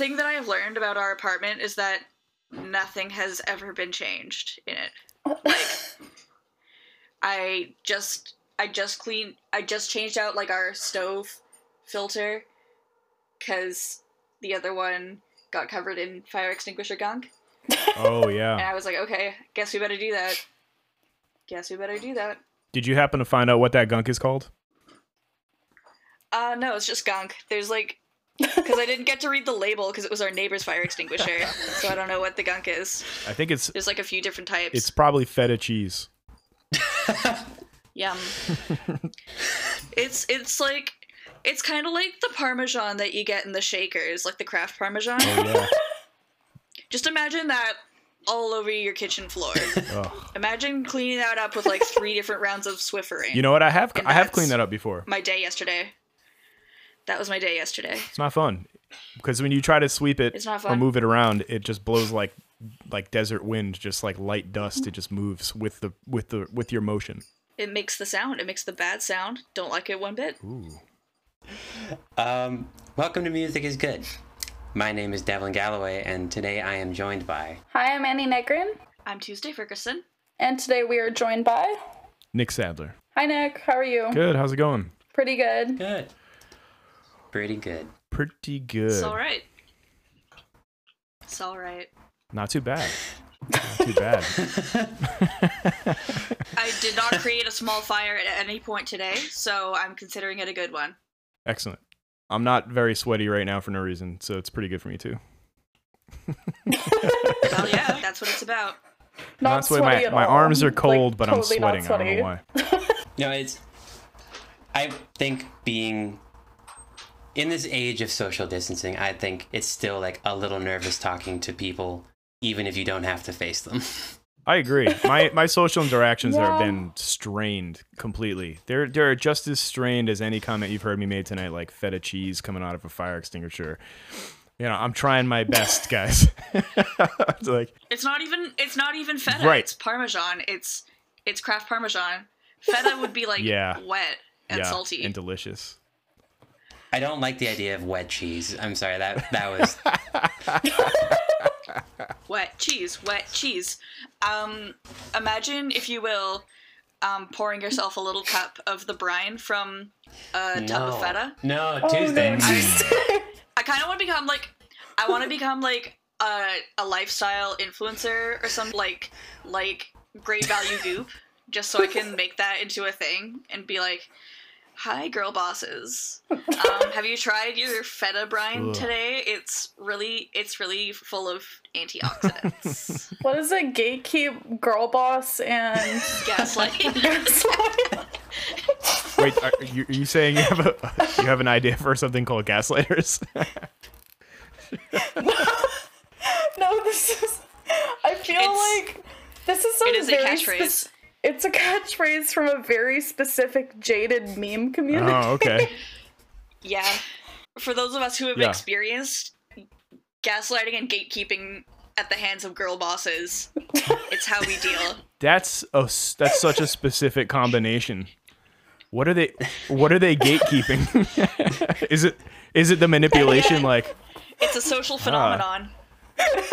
thing that I have learned about our apartment is that nothing has ever been changed in it. Like I just I just cleaned I just changed out like our stove filter cuz the other one got covered in fire extinguisher gunk. Oh yeah. And. I was like, "Okay, guess we better do that." Guess we better do that. Did you happen to find out what that gunk is called? Uh no, it's just gunk. There's like because I didn't get to read the label because it was our neighbor's fire extinguisher, so I don't know what the gunk is. I think it's There's like a few different types. it's probably feta cheese. Yum. it's it's like it's kind of like the parmesan that you get in the shakers, like the Kraft parmesan. Oh yeah. Just imagine that all over your kitchen floor. Ugh. imagine cleaning that up with like three different rounds of Swiffering. You know what? I have I have cleaned that up before. my day yesterday. That was my day yesterday. It's not fun because when you try to sweep it It's not or fun. move it around, it just blows like like desert wind, just like light dust. It just moves with the with the with your motion. It makes the sound. It makes the bad sound. Don't like it one bit. Ooh. Um, welcome to Music is Good. My name is Devlin Galloway, and today I am joined by. Hi, I'm Annie Negrin, I'm Tuesday Ferguson. and today we are joined by. Nick Sadler. Hi, Nick. How are you? Good. How's it going? Pretty good. Good. Pretty good. Pretty good. It's all right. It's all right. Not too bad. Not too bad. I did not create a small fire at any point today, so I'm considering it a good one. Excellent. I'm not very sweaty right now for no reason, so it's pretty good for me too. Hell yeah, that's what it's about. Not Not sweaty. sweaty My, at my all. arms are Like, cold, but totally I'm not sweating. I don't know why. No, it's. I think being in this age of social distancing, I think it's still like a little nervous talking to people, even if you don't have to face them. I agree. My my social interactions Yeah. have been strained completely. They're they're just as strained as any comment you've heard me made tonight, like feta cheese coming out of a fire extinguisher. You know, I'm trying my best, guys. it's like It's not even it's not even feta. Right. It's parmesan. It's it's Kraft parmesan. Feta would be like Yeah. wet and yeah, salty. and delicious. I don't like the idea of wet cheese. I'm sorry that that was. wet cheese, wet cheese. Um, imagine, if you will, um, pouring yourself a little cup of the brine from a tub no. of feta. No, Oh, Tuesday. no, Tuesday. I kind of want to become like, I want to become like a, a lifestyle influencer or some like like great value goop, just so I can make that into a thing and be like, "Hi, girl bosses. Um, have you tried your feta brine Ugh. today? It's really it's really full of antioxidants." what is it? Gatekeep, girl boss, and Gaslighting. gaslight. Wait, are you, are you saying you have a you have an idea for something called gaslighters? no, this is. I feel It's- like this is some it is a very catchphrase. spec- it's a catchphrase from a very specific jaded meme community. oh, okay. Yeah. For those of us who have Yeah. experienced gaslighting and gatekeeping at the hands of girl bosses, it's how we deal. That's a that's such a specific combination. What are they? What are they gatekeeping? is it is it the manipulation? Like It's a social ah. phenomenon.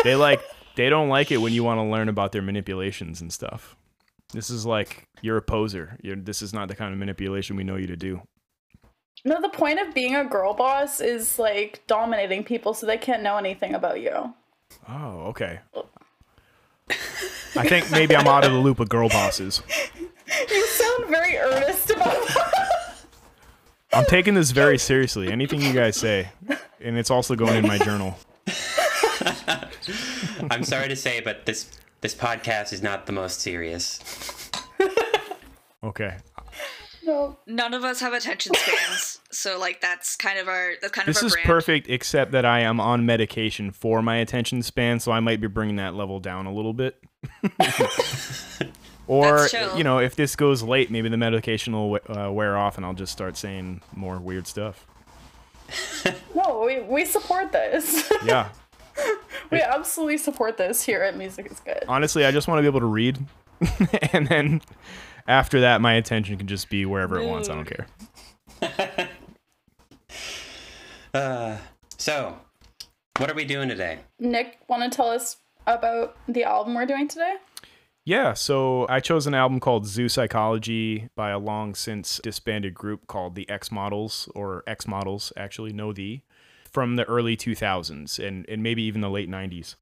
they like they don't like it when you want to learn about their manipulations and stuff. This is like you're a poser. You're, this is not the kind of manipulation we know you to do. No, the point of being a girl boss is like dominating people so they can't know anything about you. Oh, okay. I think maybe I'm out of the loop with girl bosses. You sound very earnest about that. I'm taking this very seriously. Anything you guys say, and it's also going in my journal. I'm sorry to say, but this this podcast is not the most serious. Okay. No. None of us have attention spans, so like that's kind of our that's kind This of This is brand. perfect, except that I am on medication for my attention span, so I might be bringing that level down a little bit. or, you know, if this goes late, maybe the medication will uh, wear off and I'll just start saying more weird stuff. No, we, we support this. Yeah. we absolutely support this here at Music is Good. Honestly, I just want to be able to read. and then after that, my attention can just be wherever it wants. I don't care. Uh, so, What are we doing today? Nick, want to tell us about the album we're doing today? Yeah, so I chose an album called Zoo Psychology by a long since disbanded group called the Ex Models, or Ex Models, actually, no the, from the early 2000s and, and maybe even the late 90s.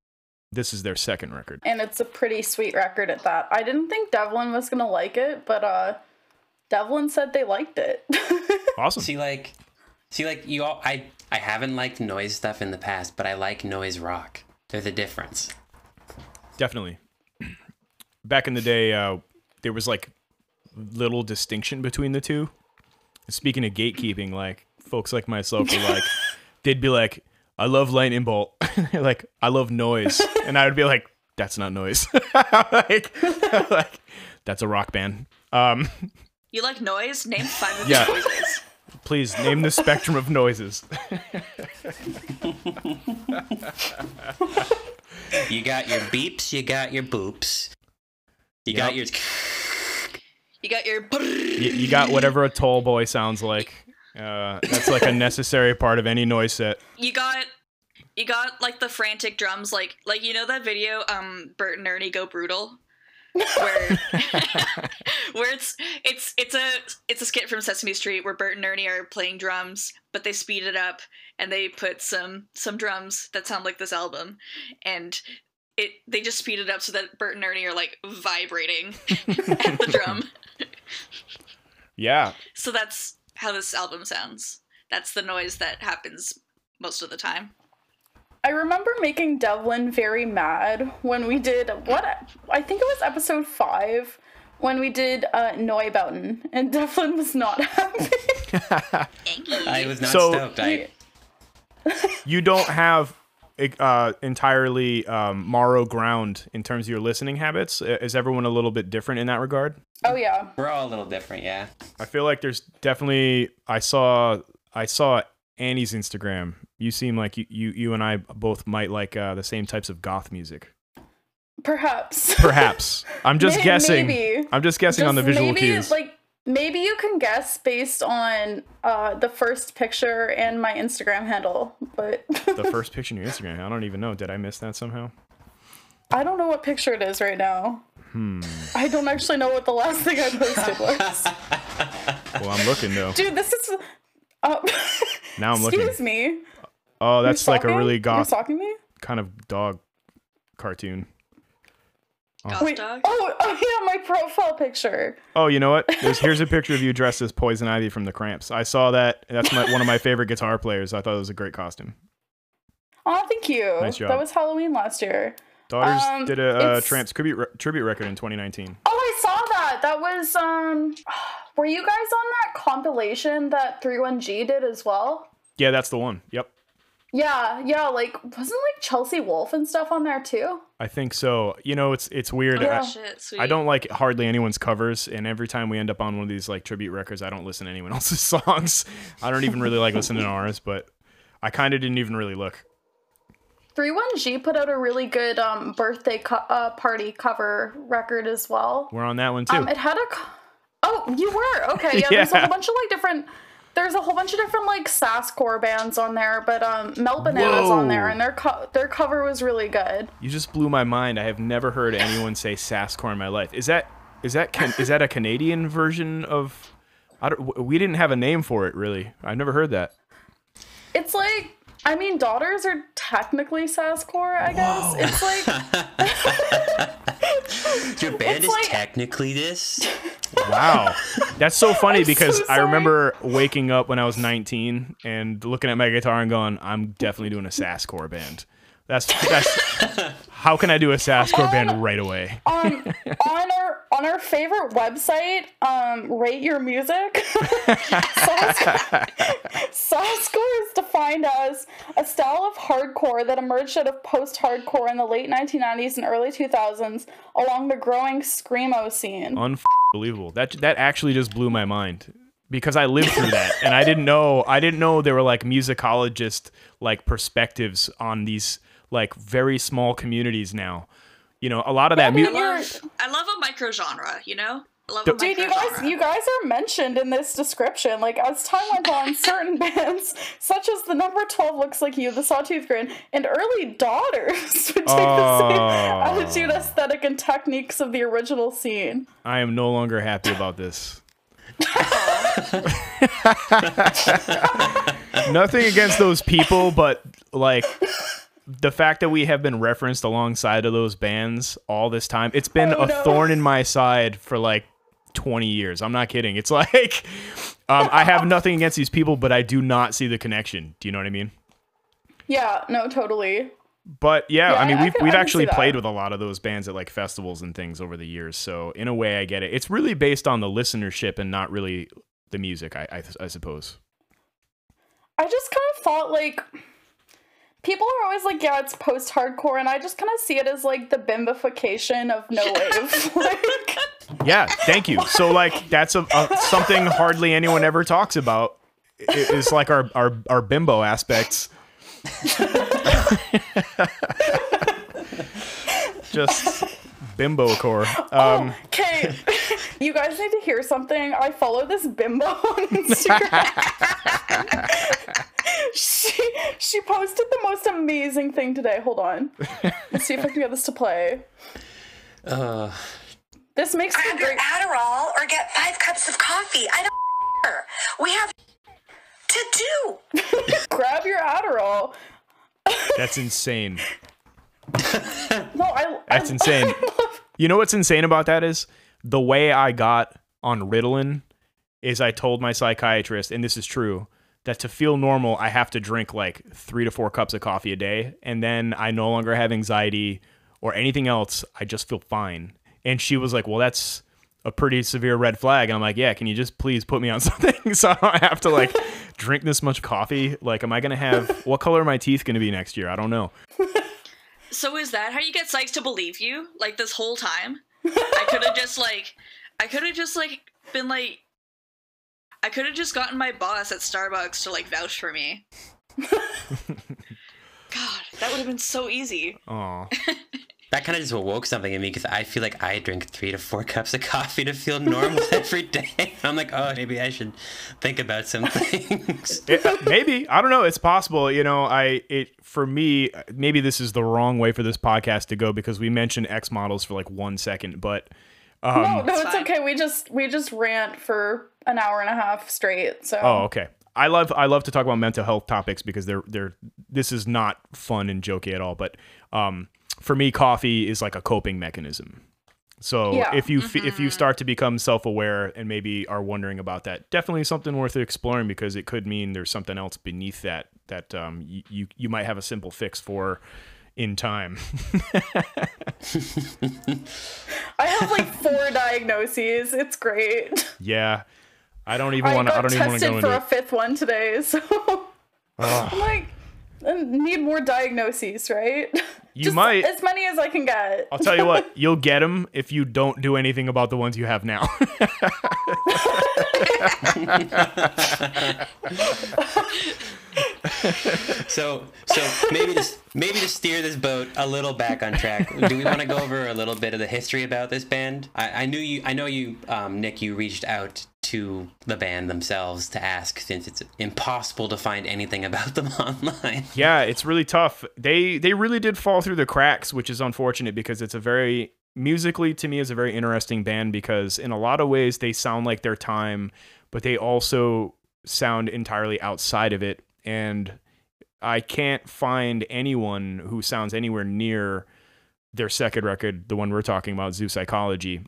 This is their second record. And it's a pretty sweet record at that. I didn't think Devlin was going to like it, but uh, Devlin said they liked it. Awesome. See, like, see, like you all. I I haven't liked noise stuff in the past, but I like noise rock. They're the difference. Definitely. Back in the day, uh, there was like little distinction between the two. Speaking of gatekeeping, like folks like myself were like, they'd be like, "I love lightning bolt," like I love noise, and I would be like, "That's not noise." like, like, that's a rock band. Um, You like noise? Name five of Yeah. the noises. please name the spectrum of noises. You got your beeps, you got your boops, you got your. You got your. you, you got whatever a tall boy sounds like. Uh, that's like a necessary part of any noise set. You got. You got like the frantic drums, like like you know that video, um, Bert and Ernie go brutal, where where it's it's it's a it's a skit from Sesame Street where Bert and Ernie are playing drums, but they speed it up and they put some some drums that sound like this album, and it they just speed it up so that Bert and Ernie are like vibrating at the drum. Yeah, So that's how this album sounds. That's the noise that happens most of the time. I remember making Devlin very mad when we did what I think it was episode five when we did uh, Neubauten, and Devlin was not happy. I was not So- stoked. I you don't have uh, entirely um, Morrow ground in terms of your listening habits. Is everyone a little bit different in that regard? Oh yeah, we're all a little different, yeah. I feel like there's definitely. I saw. I saw Annie's Instagram. You seem like you you, you and I both might like uh, the same types of goth music. perhaps. Perhaps. I'm just May- guessing. maybe. I'm just guessing on the visual maybe, cues. Like maybe you can guess based on uh, the first picture and my Instagram handle, but the first picture on your Instagram. I don't even know. Did I miss that somehow? I don't know what picture it is right now. Hmm. I don't actually know what the last thing I posted was. Well, I'm looking though. Dude, this is. Uh, Now I'm looking. excuse me. Oh, that's You're like a really You're goth stalking me? kind of dog cartoon. Goth Wait. dog. Oh, oh yeah, my profile picture. Oh, you know what? There's here's a picture of you dressed as Poison Ivy from the Cramps. I saw that. That's my, one of my favorite guitar players. I thought it was a great costume. Oh, thank you. Nice job. That was Halloween last year. Daughters Um, did a uh, Cramps tribute re- tribute record in 2019. Oh, I saw that. That was um. Were you guys on that compilation that 31G did as well? Yeah, that's the one. Yep, Yeah, yeah. Like, wasn't like Chelsea Wolfe and stuff on there too? I think so. You know, it's it's weird. Yeah. I, Shit. I don't like hardly anyone's covers, and every time we end up on one of these like tribute records, I don't listen to anyone else's songs. I don't even really like listening to ours, but I kind of didn't even really look. 31G put out a really good um birthday co- uh, party cover record as well. We're on that one too. Um, it had a. co- Oh, you were okay. Yeah, there's a whole bunch of like different. There's a whole bunch of different like sasscore bands on there, but um, Melt-Banana's on there, and their co- their cover was really good. You just blew my mind. I have never heard anyone say sasscore in my life. Is that is that can, is that a Canadian version of? I don't, we didn't have a name for it really. I've never heard that. It's like, I mean, daughters are technically sasscore, I guess. It's like, Your band It's is like- technically this. Wow, that's so funny I'm because so I remember waking up when I was 19 and looking at my guitar and going, "I'm definitely doing a sasscore band." That's that's how can I do a sasscore band right away? um, on our on our favorite website, um, rate your music. Sasscore is defined as a style of hardcore that emerged out of post-hardcore in the late 1990s and early 2000s, along the growing screamo scene. Unbelievable. That that actually just blew my mind because I lived through that and I didn't know I didn't know there were like musicologist like perspectives on these like very small communities now. You know, a lot of that Yeah, I music. Love I love a micro genre, you know? I love Dude, Dude, you guys, you guys are mentioned in this description. Like as time went on, certain bands, such as the number twelve looks like you, the Sawtooth Grin, and Early Daughters, would take the same attitude, aesthetic, and techniques of the original scene. I am no longer happy about this. Nothing against those people, but like the fact that we have been referenced alongside of those bands all this time, it's been Oh, a no. thorn in my side for like 20 years. I'm not kidding. It's like um, I have nothing against these people, but I do not see the connection. Do you know what I mean? Yeah, no, totally. But yeah, Yeah, I mean, I- we've can- we've actually played with a lot of those bands at like festivals and things over the years. So in a way, I get it. It's really based on the listenership and not really the music. I I, I suppose. I just kind of thought like people are always like, yeah, it's post-hardcore, and I just kind of see it as like the bimbification of no wave. like, Yeah, thank you. So like that's a, a something hardly anyone ever talks about. It's like our our our bimbo aspects. Just bimbo core. Um, okay, you guys need to hear something. I follow this bimbo on Instagram. she she posted the most amazing thing today. Hold on, let's see if I can get this to play. Uh, This makes me grab your great. Adderall or get five cups of coffee. I don't care. We have to do. Grab your Adderall. that's insane. No, I. That's I, insane. You know what's insane about that is the way I got on Ritalin is I told my psychiatrist, and this is true, that to feel normal, I have to drink like three to four cups of coffee a day, and then I no longer have anxiety or anything else. I just feel fine. And she was like, "Well, that's a pretty severe red flag." And I'm like, "Yeah, can you just please put me on something so I don't have to like drink this much coffee? Like, am I gonna have what color are my teeth gonna be next year? I don't know." So is that how you get Sykes to believe you? Like this whole time? I could have just like I could have just like been like I could have just gotten my boss at Starbucks to like vouch for me. God, that would have been so easy. Oh, that kind of just awoke something in me because I feel like I drink three to four cups of coffee to feel normal every day. I'm like, oh, maybe I should think about some things. It- maybe I don't know. It's possible. You know, I it for me. Maybe this is the wrong way for this podcast to go because we mentioned Ex models for like one second, but um, no, no, It's it's fine. okay. We just we just rant for an hour and a half straight. So oh, okay. I love I love to talk about mental health topics because they're they're this is not fun and jokey at all. But um, for me, coffee is like a coping mechanism. So Yeah. if you f- if you start to become self aware and maybe are wondering about that, definitely something worth exploring because it could mean there's something else beneath that that um, you, you you might have a simple fix for in time. I have like four diagnoses. It's great. yeah, I don't even want to. I don't even want to go for into a it. fifth one today, so I'm like, need more diagnoses, right? You Just might. as many as I can get. I'll tell you what, you'll get them if you don't do anything about the ones you have now. So, so maybe to maybe to steer this boat a little back on track, do we want to go over a little bit of the history about this band? I, I knew you. I know you, um, Nick. You reached out to the band themselves to ask, since it's impossible to find anything about them online. yeah, it's really tough. They they really did fall through the cracks, which is unfortunate because it's a very musically to me is a very interesting band because in a lot of ways they sound like their time, but they also sound entirely outside of it and I can't find anyone who sounds anywhere near their second record, the one we're talking about, Zoo Psychology.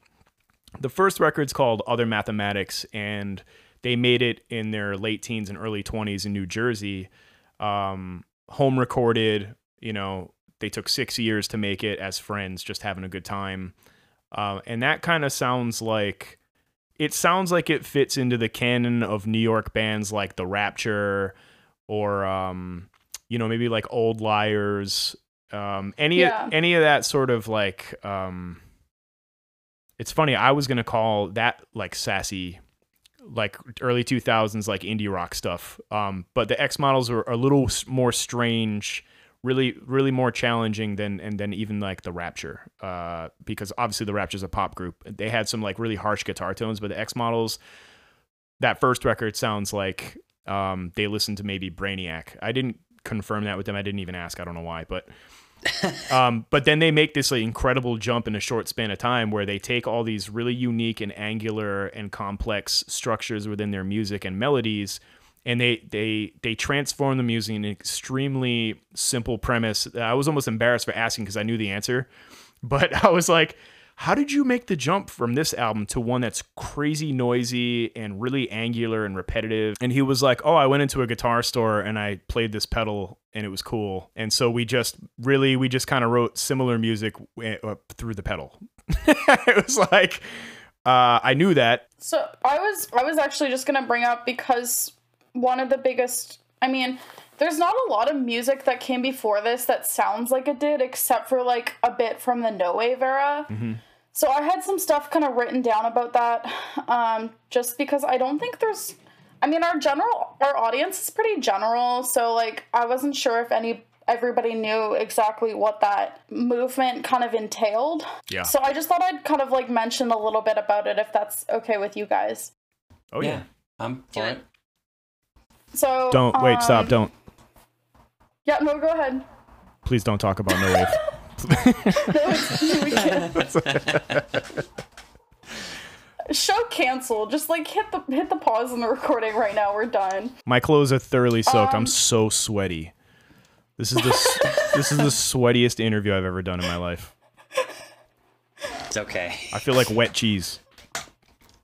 The first record's called Other Mathematics, and they made it in their late teens and early 20s in New Jersey. Um, home recorded, you know, they took six years to make it as friends, just having a good time. Uh, and that kind of sounds like it sounds like it fits into the canon of New York bands like The Rapture or um, you know, maybe like Old Liars, um, any Yeah. any of that sort of like um, it's funny. I was gonna call that like sassy, like early two thousands like indie rock stuff. Um, but the Ex models are a little more strange, really really more challenging than and then even like the Rapture, uh, because obviously the Rapture's a pop group. They had some like really harsh guitar tones, but the Ex Models, that first record sounds like um, they listened to maybe Brainiac. I didn't confirm that with them. I didn't even ask. I don't know why, but um, but then they make this like, incredible jump in a short span of time where they take all these really unique and angular and complex structures within their music and melodies and they they they transform them using an extremely simple premise i was almost embarrassed for asking because i knew the answer but i was like how did you make the jump from this album to one that's crazy noisy and really angular and repetitive? And he was like, Oh, I went into a guitar store and I played this pedal and it was cool. And so we just really, we just kind of wrote similar music uh, through the pedal. it was like, uh, I knew that. So I was, I was actually just gonna bring up because one of the biggest, I mean, there's not a lot of music that came before this that sounds like it did, except for like a bit from the no wave era. Mm-hmm. So I had some stuff kind of written down about that, um, just because I don't think there's. I mean, our general our audience is pretty general, so like I wasn't sure if any everybody knew exactly what that movement kind of entailed. Yeah. So I just thought I'd kind of like mention a little bit about it if that's okay with you guys. Oh yeah, yeah. I'm for it. So don't wait, stop, um, don't. Yeah, no, go ahead. Please don't talk about no wave. Show canceled. Just like hit the hit the pause in the recording right now. We're done. My clothes are thoroughly soaked. Um, I'm so sweaty. This is the this is the sweatiest interview I've ever done in my life. It's okay. I feel like wet cheese.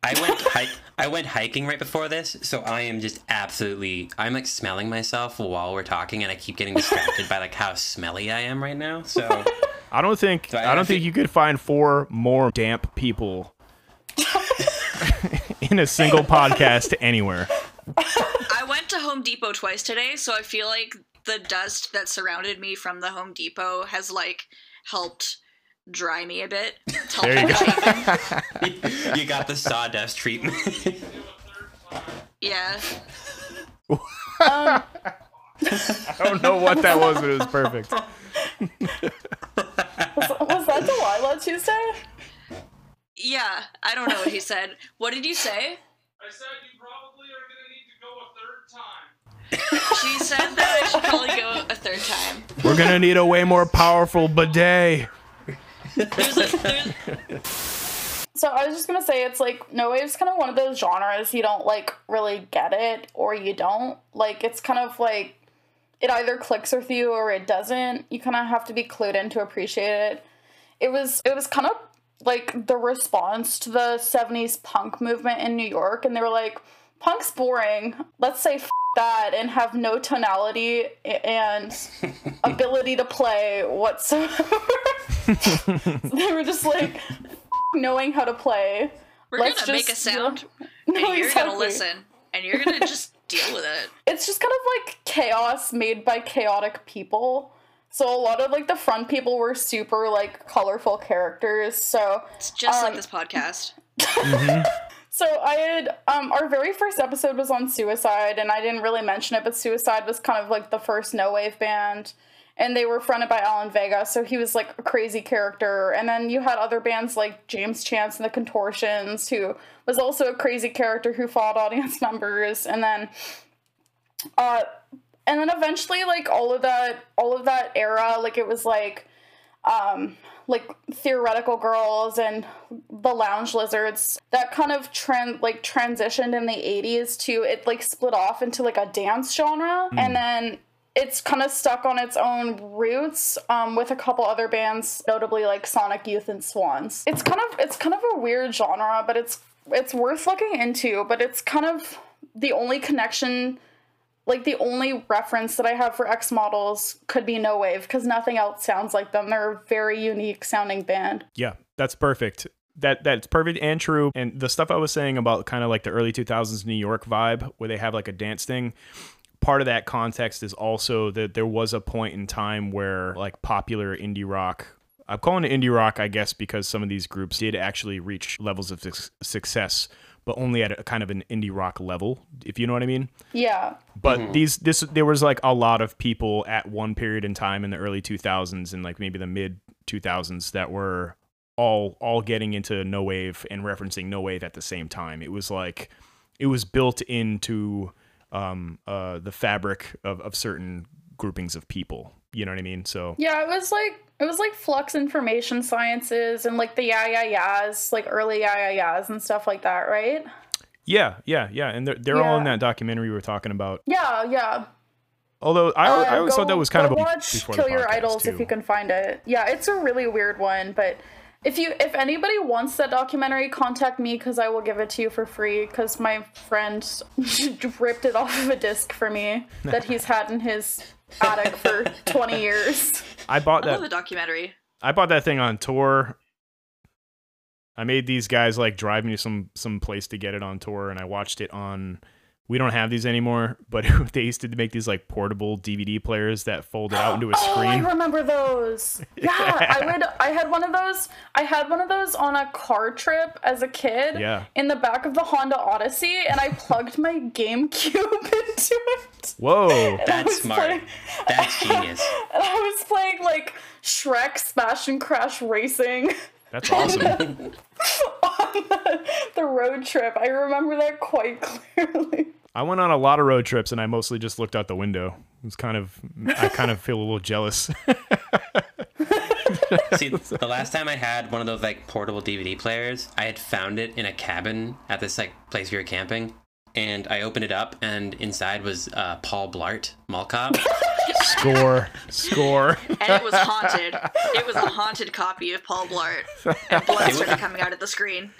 I went hike. I went hiking right before this, so I am just absolutely. I'm like smelling myself while we're talking, and I keep getting distracted by like how smelly I am right now. So I don't think so I, I, don't think you could find four more damp people in a single podcast anywhere. I went to Home Depot twice today, so I feel like the dust that surrounded me from the Home Depot has like helped dry me a bit. There you go. you got the sawdust treatment. yeah. Um, I don't know what that was, but it was perfect. was, was that Delilah Tuesday? Yeah, I don't know what he said. What did you say? I said you probably are gonna need to go a third time. She said that I should probably go a third time. We're gonna need a way more powerful bidet. so I was just gonna say it's like no wave's kind of one of those genres you don't like really get it or you don't. Like it's kind of like it either clicks with you or it doesn't. You kind of have to be clued in to appreciate it. It was it was kind of like the response to the 70s punk movement in New York and they were like punk's boring let's say f- that and have no tonality and ability to play whatsoever they were just like knowing how to play. We're Let's gonna just, make a sound, no, and you're exactly. gonna listen, and you're gonna just deal with it. It's just kind of like chaos made by chaotic people. So a lot of like the front people were super like colorful characters. So it's just um, like this podcast. mm-hmm. So I had um our very first episode was on suicide and I didn't really mention it, but suicide was kind of like the first no wave band and they were fronted by Alan Vega, so he was like a crazy character. And then you had other bands like James Chance and the Contortions, who was also a crazy character who fought audience members. And then, uh, and then eventually, like all of that, all of that era, like it was like, um, like theoretical girls and the lounge lizards that kind of trend like transitioned in the 80s to it like split off into like a dance genre mm. and then it's kind of stuck on its own roots um, with a couple other bands, notably like Sonic Youth and Swans. It's kind of it's kind of a weird genre, but it's it's worth looking into. But it's kind of the only connection, like the only reference that I have for Ex models could be No Wave because nothing else sounds like them. They're a very unique sounding band. Yeah, that's perfect that that's perfect and true. And the stuff I was saying about kind of like the early 2000s New York vibe, where they have like a dance thing, part of that context is also that there was a point in time where like popular indie rock I'm calling it indie rock, I guess, because some of these groups did actually reach levels of suc- success, but only at a kind of an indie rock level, if you know what I mean. Yeah. But these this there was like a lot of people at one period in time in the early 2000s and like maybe the mid 2000s that were all all getting into no wave and referencing no wave at the same time. It was like it was built into um uh the fabric of of certain groupings of people. You know what I mean? So Yeah, it was like it was like flux information sciences and like the yeah yeah yeahs, like early yeah yeah yeahs and stuff like that, right? yeah, yeah, yeah, and they're they're all in that documentary we were talking about. Yeah, yeah. Although I, Uh, I always thought that was kind of a watch Kill Your Idols if you can find it. Yeah, it's a really weird one, but if you if anybody wants that documentary, contact me because I will give it to you for free. Because my friend ripped it off of a disc for me that he's had in his attic for twenty years. I bought I love that the documentary. I bought that thing on tour. I made these guys like drive me to some some place to get it on tour, and I watched it on. We don't have these anymore, but they used to make these like portable DVD players that folded out into a Oh, I screen. remember those. Yeah, I would. I had one of those. I had one of those on a car trip as a kid. Yeah. In the back of the Honda Odyssey, and I plugged my GameCube into it. Whoa! That's smart. playing- That's genius. and I was playing like Shrek Smash and Crash Racing That's awesome. on the, the road trip. I remember that quite clearly. I went on a lot of road trips, and I mostly just looked out the window. It was kind of, I kind of feel a little jealous. See, the last time I had one of those like portable DVD players, I had found it in a cabin at this like place we were camping, and I opened it up, and inside was uh, Paul Blart Mall Cop. score, score. And it was haunted. it was a haunted copy of Paul Blart. And blood started coming out of the screen.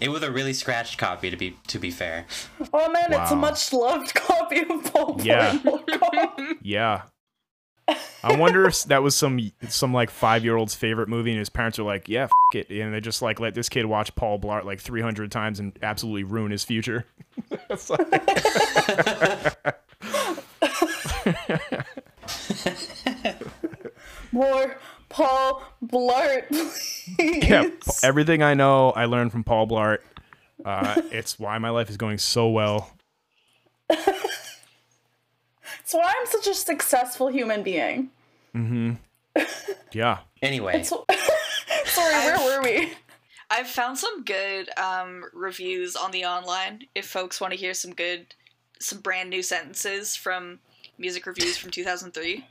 it was a really scratched copy, to be to be fair. Oh man, it's a much loved copy of Paul Blart. Yeah. Blart. Yeah. I wonder if that was some some like five year old's favorite movie, and his parents are like, "Yeah, f- it," and they just like let this kid watch Paul Blart like three hundred times and absolutely ruin his future. More Paul Blart, please. yeah, everything I know, I learned from Paul Blart. Uh, it's why my life is going so well. That's why I'm such a successful human being. Mm-hmm. Yeah, Anyway, So- Sorry, where were we? I've found some good um, reviews on the online. If folks want to hear some good, some brand new sentences from music reviews from 2003.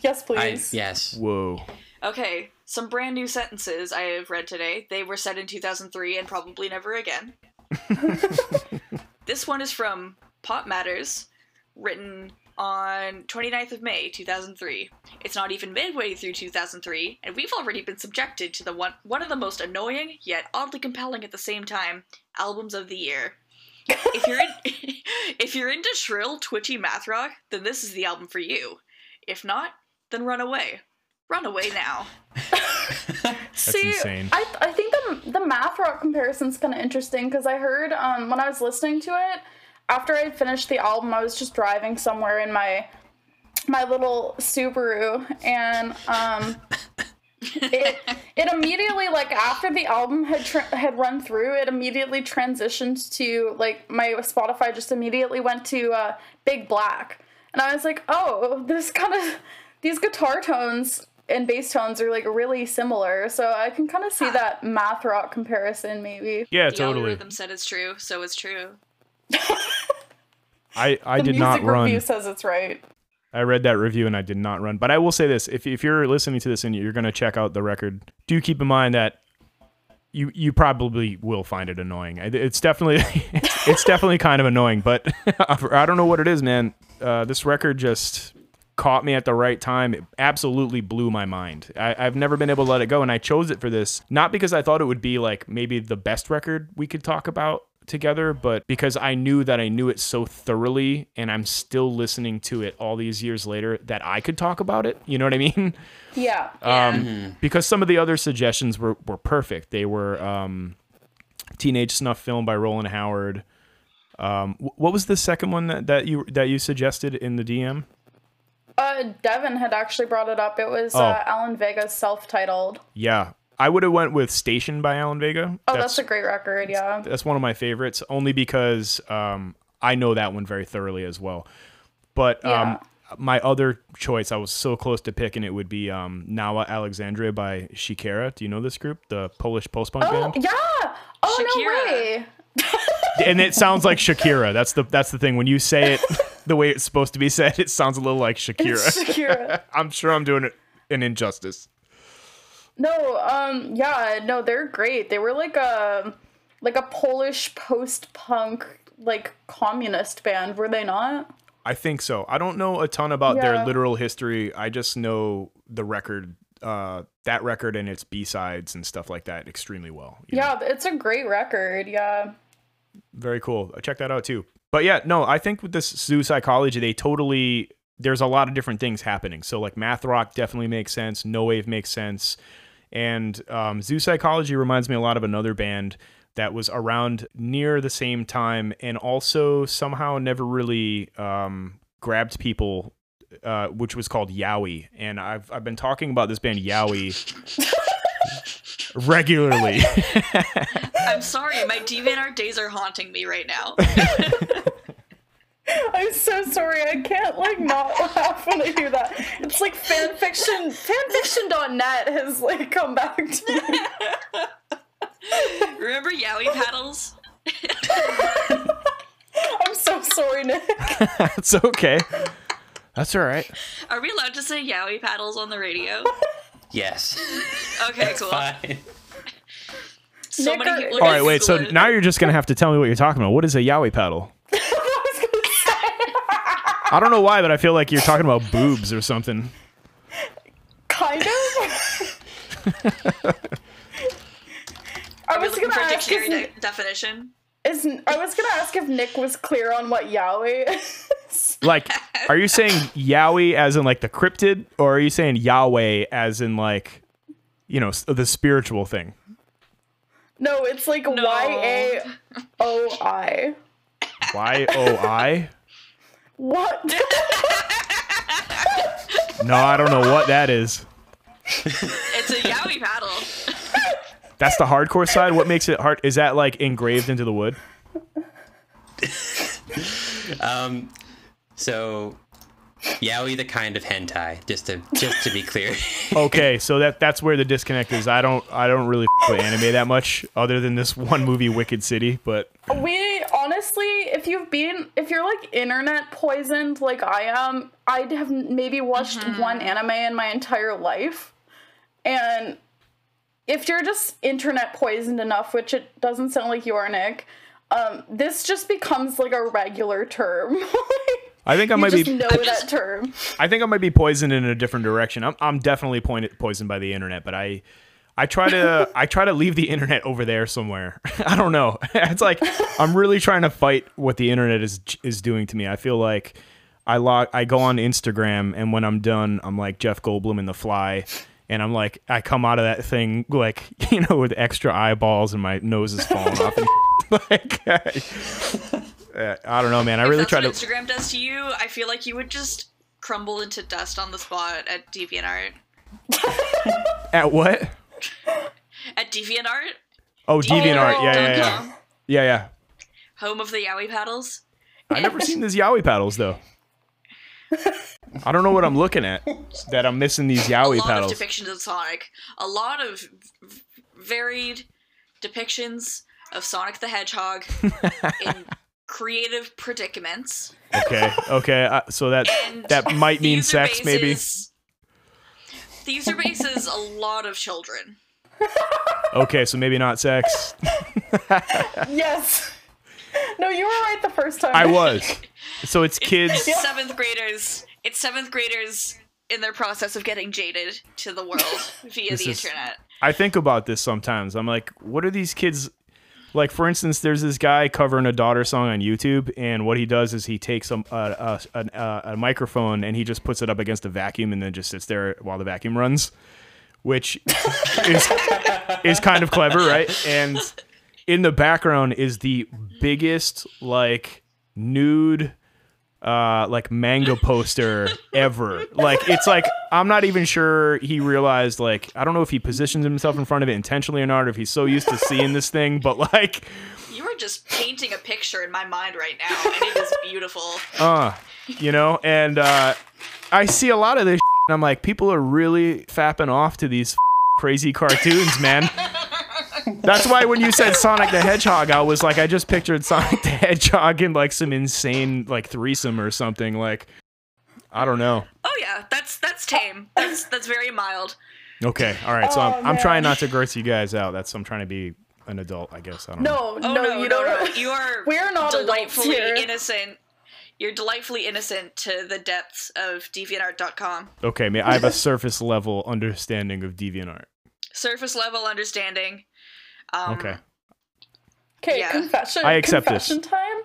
Yes, I please. yes. whoa, Okay, some brand new sentences I have read today. They were said in 2003 and probably never again. this one is from PopMatters, written on 29th of May 2003. It's not even midway through 2003, and we've already been subjected to the one one of the most annoying yet oddly compelling at the same time albums of the year. if you're in, if you're into shrill, twitchy math rock, then this is the album for you. If not, then run away. Run away now. See, insane. I, I think the, the math rock comparison's kind of interesting because I heard um, when I was listening to it, after I finished the album, I was just driving somewhere in my my little Subaru, and um, it it immediately like after the album had tra- had run through, it immediately transitioned to like my Spotify just immediately went to uh, Big Black, and I was like, oh, this kind of these guitar tones and bass tones are like really similar, so I can kind of see that math rock comparison maybe. yeah, The totally. algorithm said it's true, so it's true. I I The did music not run. review says it's right. I read that review and I did not run. But I will say this: if if you're listening to this and you're going to check out the record, do keep in mind that you you probably will find it annoying. It's definitely it's definitely kind of annoying, but I don't know what it is, man. Uh, this record just caught me at the right time. It absolutely blew my mind. I, I've never been able to let it go, and I chose it for this not because I thought it would be like maybe the best record we could talk about together, but because I knew that I knew it so thoroughly, and I'm still listening to it all these years later that I could talk about it. You know what I mean? Yeah. Um, because some of the other suggestions were, were perfect. They were um, Teenage Snuff Film by Rowland Howard. Um, what was the second one that, that you that you suggested in the DM? Uh, uh, Devin had actually brought it up. It was Oh. uh, Alan Vega's self-titled. Yeah, I would have went with Station by Alan Vega. Oh, that's, a great record. Yeah. that's one of my favorites, only because um, I know that one very thoroughly as well. But um, my other choice, I was so close to picking it, would be um, Nowa Aleksandria by Siekiera. Do you know this group, the Polish post punk Oh band? yeah. Oh Shakira. no way. And it sounds like Shakira. That's the that's the thing. When you say it the way it's supposed to be said, it sounds a little like Shakira. Shakira. I'm sure I'm doing it an injustice. No, um, yeah, no, they're great. They were like a like a Polish post-punk like communist band, were they not? I think so. I don't know a ton about their literal history. I just know the record, uh, that record and its B sides and stuff like that extremely well. you know? Yeah, it's a great record. Yeah. very cool. Check that out too. But yeah, no, I think with this zoo psychology, they totally there's a lot of different things happening. So like math rock definitely makes sense. No wave makes sense, and um, zoo psychology reminds me a lot of another band that was around near the same time and also somehow never really um, grabbed people. Uh, which was called Yowie, and I've I've been talking about this band Yowie regularly. I'm sorry, my DeviantArt days are haunting me right now. I'm so sorry. I can't like not laugh when I hear that. It's like fanfiction. Fanfiction.net has like come back to me. Remember Yowie paddles? I'm so sorry, Nick. That's okay. That's all right. Are we allowed to say Yowie paddles on the radio? Yes. Okay, cool. Fine. So Nick, many are- people. All right, wait. So now you're just gonna have to tell me what you're talking about. What is a Yowie paddle? I was gonna say, I don't know why, but I feel like you're talking about boobs or something. kind of. I was gonna for ask if, de- definition? is, I was gonna ask if Nick was clear on what yaoi is. Like, are you saying Yowie as in like the cryptid, or are you saying Yahweh as in like, you know, the spiritual thing? No, it's like Y A O I. Y O I? What? No, I don't know what that is. It's a Yowie paddle. That's the hardcore side. What makes it hard? Is that like engraved into the wood? Um, so yaoi the kind of hentai, just to just to be clear. Okay, so that that's where the disconnect is. I don't I don't really f- with anime that much, other than this one movie, Wicked City. But we honestly, if you've been, if you're like internet poisoned like I am, I'd have maybe watched one anime in my entire life. And if you're just internet poisoned enough, which it doesn't sound like you are, Nick, um, this just becomes like a regular term. I think I you might just be know I'm that term. I think I might be poisoned in a different direction. I'm I'm definitely pointed, poisoned by the internet, but I I try to I try to leave the internet over there somewhere. I don't know. It's like I'm really trying to fight what the internet is is doing to me. I feel like I log I go on Instagram and when I'm done, I'm like Jeff Goldblum in The Fly. And I'm like, I come out of that thing like, you know, with extra eyeballs and my nose is falling off. And like, I, I don't know, man. I If really that's try what to. Instagram does to you, I feel like you would just crumble into dust on the spot at DeviantArt. At what? At DeviantArt, Oh, DeviantArt. Yeah, yeah, yeah. .com, Yeah, yeah. home of the Yowie paddles. I've never seen these Yowie paddles though. I don't know what I'm looking at. That I'm missing these Yowie A Yowie lot paddles. of depictions of Sonic. A lot of varied depictions of Sonic the Hedgehog in creative predicaments. Okay, okay. Uh, so that And that might mean sex, maybe. Is- The user base is a lot of children. Okay, so maybe not sex. Yes. No, you were right the first time. I was. So it's It's kids. seventh graders. It's seventh graders in their process of getting jaded to the world via This the is- internet. I think about this sometimes. I'm like, what are these kids? Like, for instance, there's this guy covering a daughter song on YouTube, and what he does is he takes a, a, a, a, a microphone and he just puts it up against a vacuum and then just sits there while the vacuum runs, which is is kind of clever, right? And in the background is the biggest like nude uh like manga poster ever. Like it's like I'm not even sure he realized like I don't know if he positions himself in front of it intentionally or not, or if he's so used to seeing this thing, but like You are just painting a picture in my mind right now, and it is beautiful. uh you know, and uh I see a lot of this and I'm like, people are really fapping off to these crazy cartoons, man. That's why when you said Sonic the Hedgehog, I was like, I just pictured Sonic the Hedgehog in like some insane like threesome or something. Like, I don't know. Oh yeah, that's that's tame. That's that's very mild. Okay, all right. So Oh, I'm, I'm trying not to gross you guys out. That's I'm trying to be an adult, I guess. I don't know. No, Oh no, no, you no, don't. no. You are We're not delightfully here. innocent. You're delightfully innocent to the depths of DeviantArt.com. Okay, may I have a surface level understanding of DeviantArt. Surface level understanding. Um, Okay. Okay, Yeah. confession. I accept this. time.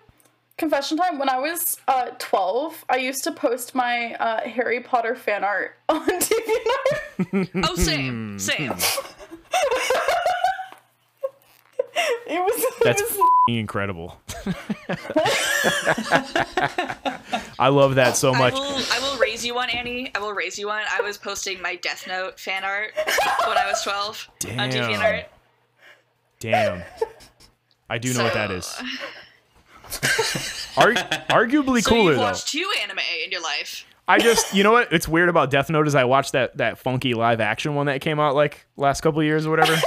Confession time. When I was uh, 12, I used to post my uh, Harry Potter fan art on DeviantArt. Oh, same, same. It was. It That's was f***ing incredible. I love that so I much. will, I will raise you one, Annie. I will raise you one. I was posting my Death Note fan art when I was 12 on Damn. DeviantArt. Damn. I do know what that is. Ar- arguably So cooler you've though. watched two anime in your life. I just, you know what? It's weird about Death Note is I watched that that funky live action one that came out like last couple years or whatever.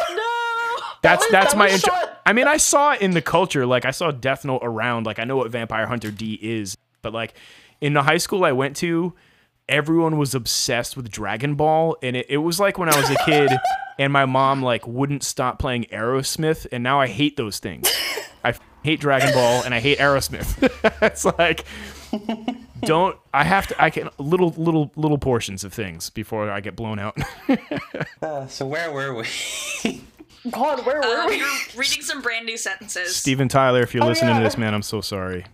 No. That's was- that's that my was intro. I mean, I saw in the culture. Like I saw Death Note around. Like I know what Vampire Hunter D is, but like in the high school I went to, everyone was obsessed with Dragon Ball, and it, it was like when I was a kid, and my mom like wouldn't stop playing Aerosmith, and now I hate those things. I f- hate Dragon Ball and I hate Aerosmith. it's like don't I have to I can little little little portions of things before I get blown out. Uh, so where were we? God, where were Um, we? you're reading some brand new sentences. Steven Tyler, if you're Oh, listening to this, man, I'm so sorry.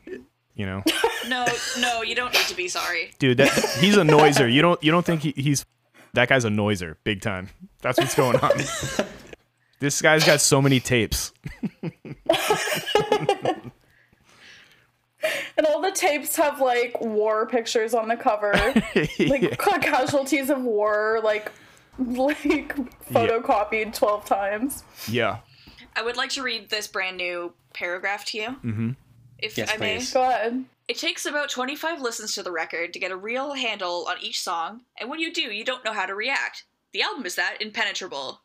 You know, No, no, you don't need to be sorry. dude, that he's a noiser. You don't you don't think he, he's that guy's a noiser, big time. That's what's going on. this guy's got so many tapes. And all the tapes have like war pictures on the cover, like ca- casualties of war, like like photocopied twelve times. Yeah. I would like to read this brand new paragraph to you. Mm-hmm. If Yes, I may. Go ahead. It takes about 25 listens to the record to get a real handle on each song, and when you do, you don't know how to react. The album is that impenetrable.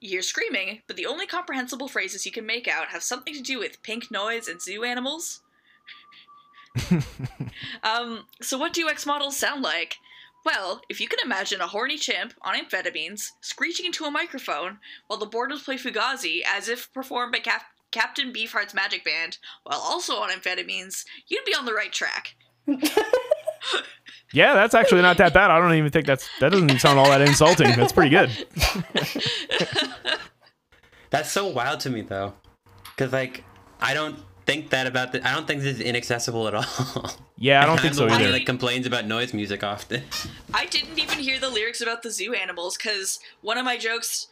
You hear screaming, but the only comprehensible phrases you can make out have something to do with pink noise and zoo animals. um, so what do Ex models sound like? Well, if you can imagine a horny chimp on amphetamines screeching into a microphone while the boarders play Fugazi as if performed by Cap- Captain Beefheart's Magic Band while also on amphetamines, you'd be on the right track. Yeah, that's actually not that bad. I don't even think that's that doesn't even sound all that insulting. That's pretty good. That's so wild to me though, because like I don't think that about the. I don't think this is inaccessible at all. Yeah, I don't I'm think the so one either. that complains about noise music often. I didn't even hear the lyrics about the zoo animals because one of my jokes,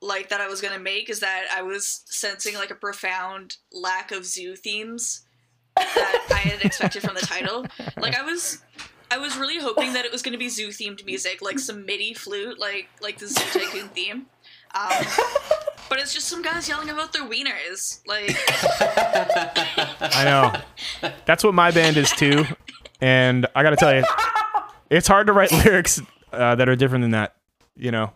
like that I was gonna make, is that I was sensing like a profound lack of zoo themes that I had expected from the title. Like I was, I was really hoping that it was gonna be zoo themed music, like some MIDI flute, like like the Zoo Tycoon theme. Um, but it's just some guys yelling about their wieners. Like, I know. That's what my band is too. And I got to tell you, it's hard to write lyrics uh, that are different than that. You know,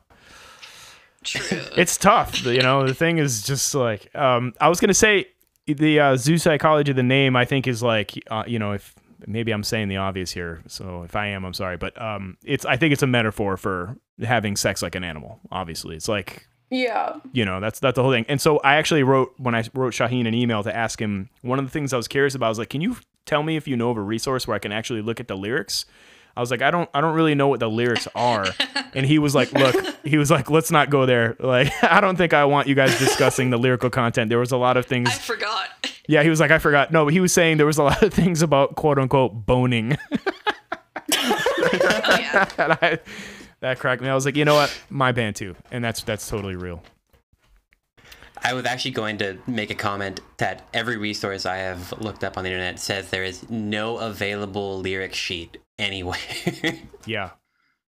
true. it's tough. You know, the thing is just like um, I was gonna say the uh, zoo psychology of the name. I think is like uh, you know if maybe I'm saying the obvious here. So if I am, I'm sorry. But um, it's I think it's a metaphor for having sex like an animal. Obviously, it's like Yeah. you know that's that's the whole thing. And so i actually wrote when i wrote shahin an email to ask him one of the things i was curious about was like can you tell me if you know of a resource where i can actually look at the lyrics? I was like i don't i don't really know what the lyrics are. And he was like look he was like let's not go there. Like i don't think i want you guys discussing the lyrical content. There was a lot of things I forgot. yeah he was like i forgot. No but he was saying there was a lot of things about quote unquote boning. Oh yeah. I, that cracked me i was like you know what my band too and that's that's totally real I was actually going to make a comment that every resource I have looked up on the internet says there is no available lyric sheet anywhere. Yeah.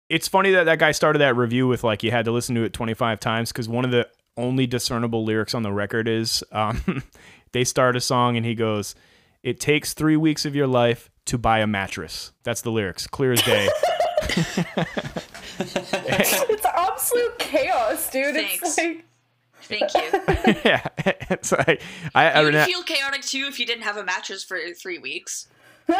It's funny that that guy started that review with like you had to listen to it 25 times because one of the only discernible lyrics on the record is um, they start a song and he goes, It takes three weeks of your life to buy a mattress. That's the lyrics, clear as day. It's absolute chaos, dude. Thanks. It's like Thank you. yeah. It's like, I, I You'd feel chaotic too if you didn't have a mattress for three weeks.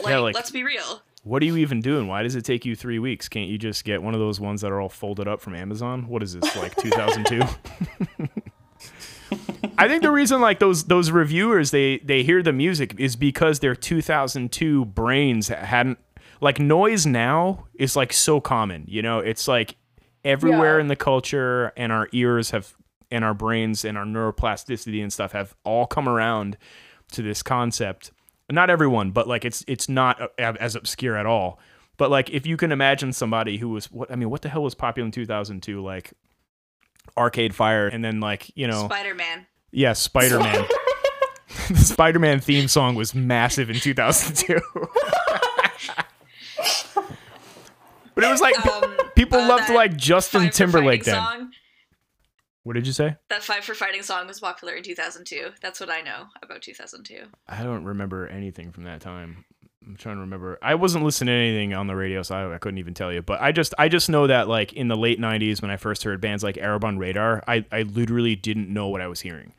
Like, like- let's be real. What are you even doing? Why does it take you three weeks? Can't you just get one of those ones that are all folded up from Amazon? What is this, like 2002? I think the reason like those those reviewers they they hear the music is because their 2002 brains hadn't like noise now is like so common. You know, it's like everywhere Yeah. in the culture and our ears have and our brains and our neuroplasticity and stuff have all come around to this concept. Not everyone, but like it's it's not uh, as obscure at all. But like if you can imagine somebody who was what I mean, what the hell was popular in 2002 like Arcade Fire and then like, you know, Spider Man. yeah, Spider-Man. the Spider-Man theme song was massive in 2002. but it was like Um, people uh, loved like Justin Five Timberlake then. Song, What did you say? that Five for Fighting song was popular in 2002. That's what I know about 2002. I don't remember anything from that time. I'm trying to remember. I wasn't listening to anything on the radio, so I, I couldn't even tell you. But I just, I just know that like in the late '90s, when I first heard bands like Arab on Radar, I, I literally didn't know what I was hearing,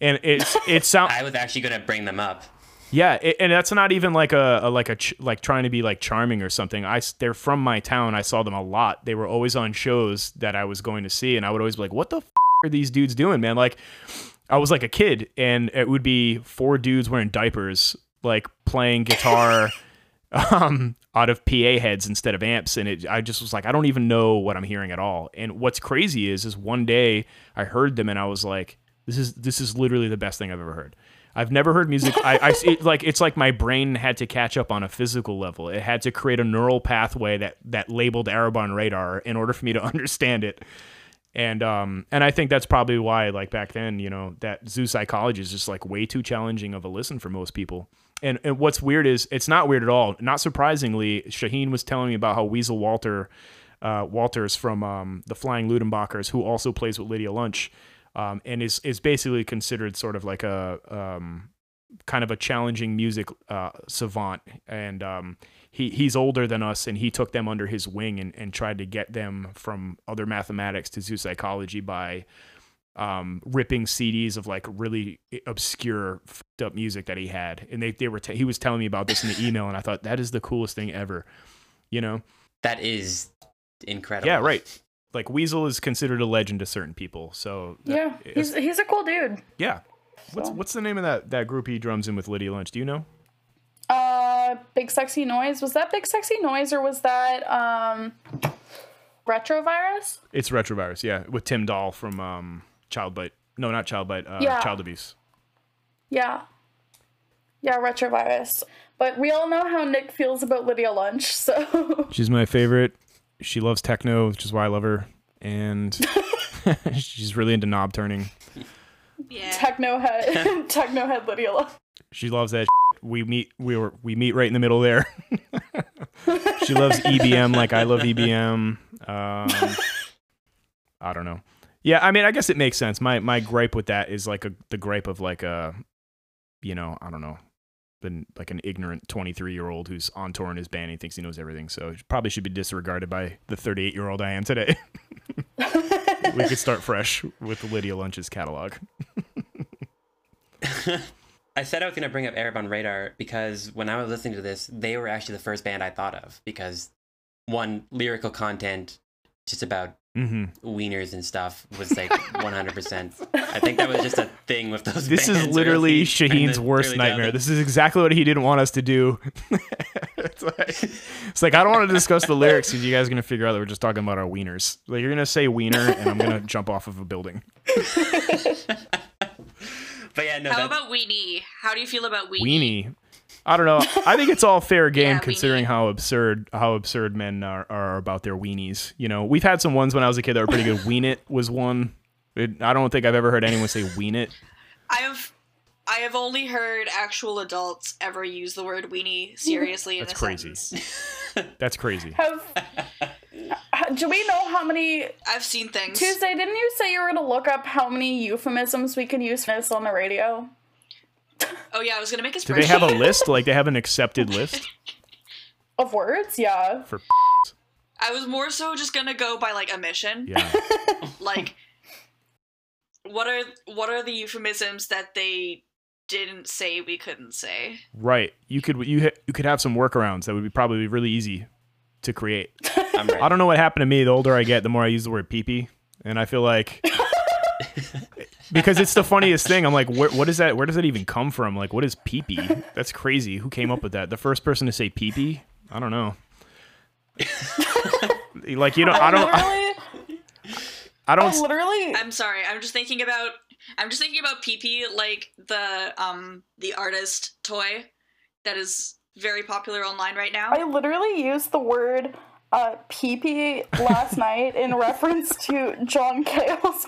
and it's, it sound, I was actually going to bring them up. Yeah, it, and that's not even like a, a like a ch- like trying to be like charming or something. I, they're from my town. I saw them a lot. They were always on shows that I was going to see, and I would always be like, "What the f- are these dudes doing, man?" Like, I was like a kid, and it would be four dudes wearing diapers, like playing guitar um, out of PA heads instead of amps, and it. I just was like, I don't even know what I'm hearing at all. And what's crazy is, is one day I heard them, and I was like, this is this is literally the best thing I've ever heard. I've never heard music. I, I it, like it's like my brain had to catch up on a physical level. It had to create a neural pathway that that labeled Arab on radar in order for me to understand it and um and I think that's probably why like back then you know that zoo psychology is just like way too challenging of a listen for most people. And and what's weird is it's not weird at all. Not surprisingly, Shahin was telling me about how Weasel Walter, uh, Walters from um, the Flying Luttenbachers, who also plays with Lydia Lunch, um, and is is basically considered sort of like a um, kind of a challenging music uh, savant. And um, he he's older than us, and he took them under his wing and, and tried to get them from other mathematics to zoo psychology by um, ripping CDs of like really obscure fucked up music that he had, and they they were t- he was telling me about this in the email, and I thought that is the coolest thing ever, you know? That is incredible. Yeah, right. Like Weasel is considered a legend to certain people, so that- yeah, he's he's a cool dude. yeah. What's So- what's the name of that that group he drums in with Lydia Lunch? Do you know? Uh, Big Sexy Noise. Was that Big Sexy Noise or was that um Retrovirus? It's Retrovirus, yeah, with Tim Dahl from um, Child Bite. No, not Child Bite. Uh, Yeah. Child Abuse. Yeah. Yeah, Retrovirus. But we all know how Nick feels about Lydia Lunch, so She's my favorite. She loves techno, which is why I love her, and she's really into knob turning. Yeah. techno head techno head Lydia Lunch. She loves that. We meet. We were. We meet right in the middle there. she loves EBM like I love EBM. Um, I don't know. Yeah, I mean, I guess it makes sense. My my gripe with that is like a the gripe of like a, you know, I don't know, been like an ignorant twenty three year old who's on tour in his band and he thinks he knows everything. So probably should be disregarded by the thirty eight year old I am today. we could start fresh with Lydia Lunch's catalog. I said I was going to bring up Arab on Radar because when I was listening to this, they were actually the first band I thought of because one lyrical content just about hmm wieners and stuff was like 100%. I think that was just a thing with those This is literally early- Shahin's worst early nightmare. 2000s. This is exactly what he didn't want us to do. it's, like, it's like I don't want to discuss the lyrics because you guys are gonna figure out that we're just talking about our wieners. Like you're gonna say wiener, and I'm gonna jump off of a building. But yeah, no, How about Weenie? How do you feel about Weenie? Weenie. I don't know. I think it's all fair game Yeah, considering weenie. how absurd how absurd men are, are about their weenies. You know, we've had some ones when I was a kid that were pretty good. Ween It was one. It, I don't think I've ever heard anyone say "ween it." I have I have only heard actual adults ever use the word weenie seriously in That's a crazy. sentence. That's crazy. Have do we know how many I've seen things. Tuesday? Didn't you say you were gonna look up how many euphemisms we can use for this on the radio? Oh yeah, I was gonna make a. Do they have a list? Like they have an accepted list Of words, yeah. for? I was more so just gonna go by like omission. Yeah. Like what are what are the euphemisms that they didn't say we couldn't say? Right. You could you ha- you could have some workarounds that would be probably really easy to create. I'm. I don't know what happened to me. The older I get, the more I use the word pee and I feel like because it's the funniest thing. I'm like, where, what is that? Where does that even come from? Like, what is pee That's crazy. Who came up with that? The first person to say pee I don't know. like you know, I don't. I, literally, I I don't. literally, I'm sorry. I'm just thinking about I'm just thinking about PP like the um the artist toy that is very popular online right now. I literally used the word uh, pee last night in reference to John Cale's.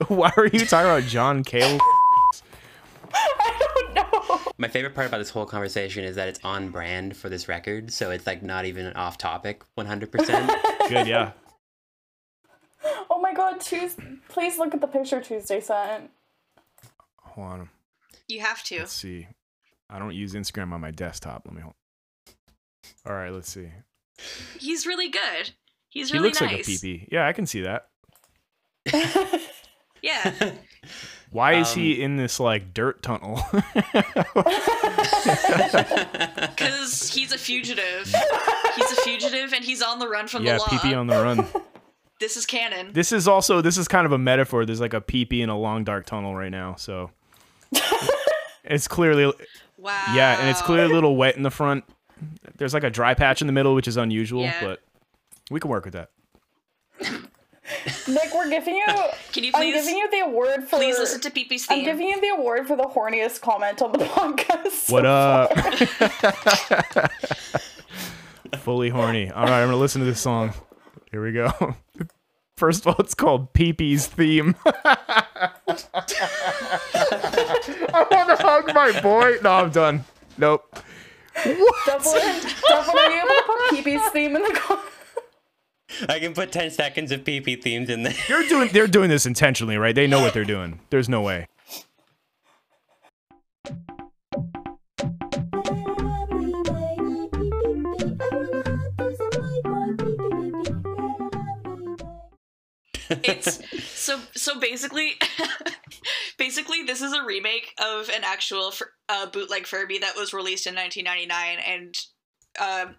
Why are you talking about John Cale? I don't know. My favorite part about this whole conversation is that it's on brand for this record, so it's like not even off topic 100%. Good, yeah. Oh my god, Tuesday. Please look at the picture Tuesday sent. Hold on. you have to. Let's see. I don't use Instagram on my desktop. Let me hold. All right, let's see. He's really good. He's really He looks nice. like a PP. Yeah, I can see that. Yeah. Why is Um, he in this like dirt tunnel? Because he's a fugitive. He's a fugitive and he's on the run from yeah, the law. Yeah, PP on the run. This is canon. This is also this is kind of a metaphor. There's like a PP in a long dark tunnel right now, so it's clearly Wow. yeah, and it's clearly a little wet in the front. There's like a dry patch in the middle, which is unusual, Yeah. but we can work with that. Nick, we're giving you. Can you please? I'm please giving you the award for. please listen to PP's I'm giving you the award for the horniest comment on the podcast. so What up? Fully horny. All right, I'm gonna listen to this song. Here we go. First of all, it's called Pee-Pee's theme. I want to hug my boy. No, I'm done. Nope. Dublin, Dublin, are you able to put Pee-Pee's theme in the comments? I can put 10 seconds of PP themes in there. They're doing they're doing this intentionally, right? They know what they're doing. There's no way. it's so so basically basically this is a remake of an actual uh, bootleg Furby that was released in 1999 and um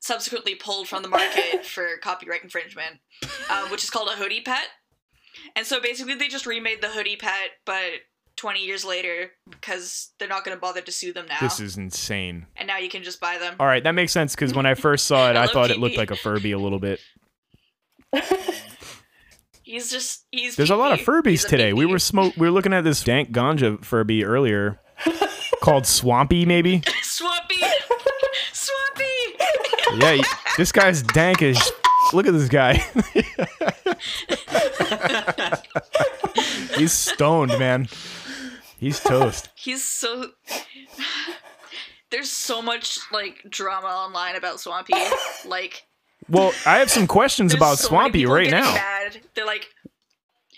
subsequently pulled from the market for copyright infringement, um, which is called a hoodie pet. And so basically they just remade the hoodie pet, but 20 years later because they're not going to bother to sue them now. This is insane. and now you can just buy them. All right, that makes sense because when I first saw it, I I love thought it looked like a Furby a little bit. He's just he's. There's a lot of Furbies He's today. We were smoke. We were looking at this dank ganja Furby earlier, called Swampy, maybe. Swampy, Swampy. Yeah, this guy's dank as. Look at this guy. He's stoned, man. He's toast. He's so. There's so much like drama online about Swampy. Like Well, I have some questions about so Swampy right now. Mad. They're like,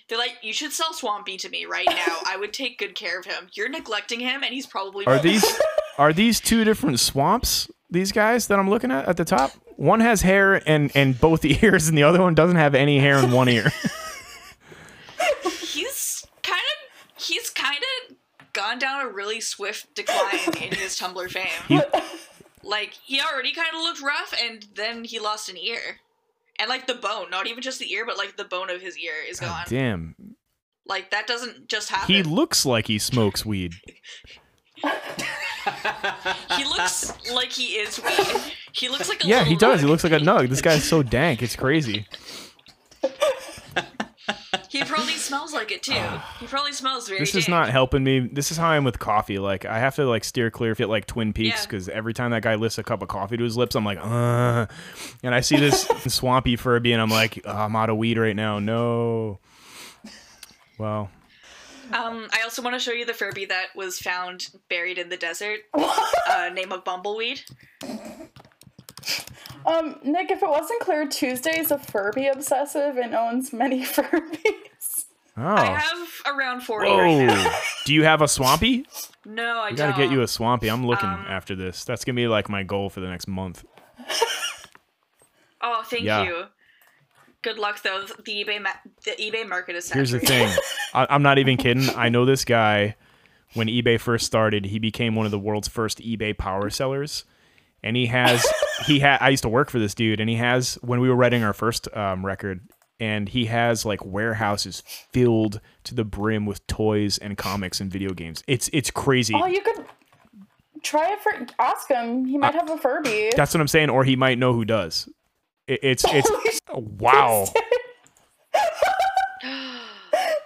they're like, you should sell Swampy to me right now. I would take good care of him. You're neglecting him, and he's probably Are these are these two different swamps? These guys that I'm looking at at the top. One has hair and and both ears, and the other one doesn't have any hair in one ear. he's kind of he's kind of gone down a really swift decline in his Tumblr fame. He- like he already kind of looked rough, and then he lost an ear, and like the bone, not even just the ear, but like the bone of his ear is gone. Damn, Like that doesn't just happen. he looks like he smokes weed. He looks like he is weed. He looks like a Yeah, he does. He looks like a nug. This guy's so dank. It's crazy. He probably smells like it too. He probably smells very. This is dank. not helping me. This is how I am with coffee. Like I have to like steer clear if it like Twin Peaks Yeah. because every time that guy lifts a cup of coffee to his lips, I'm like, uh, and I see this swampy Furby, and I'm like, oh, I'm out of weed right now. No. Well, Um, I also want to show you the Furby that was found buried in the desert. uh, name of Bumbleweed. Um, Nick, if it wasn't clear, Tuesday is a Furby obsessive and owns many Furbies. oh. I have around 40 right now. Do you have a swampy? No, I I don't. gotta get you a swampy. I'm looking Um, after this. That's gonna be like my goal for the next month. Oh, thank Yeah. you. Good luck though. The eBay ma- the eBay market is Here's the thing. I, I'm not even kidding. I know this guy. When eBay first started, he became one of the world's first eBay power sellers, and he has he had. I used to work for this dude, and he has when we were writing our first um, record, and he has like warehouses filled to the brim with toys and comics and video games. It's it's crazy. Oh, you could try it for. Ask him. He might have a Furby. That's what I'm saying, or he might know who does. It, it's it's wow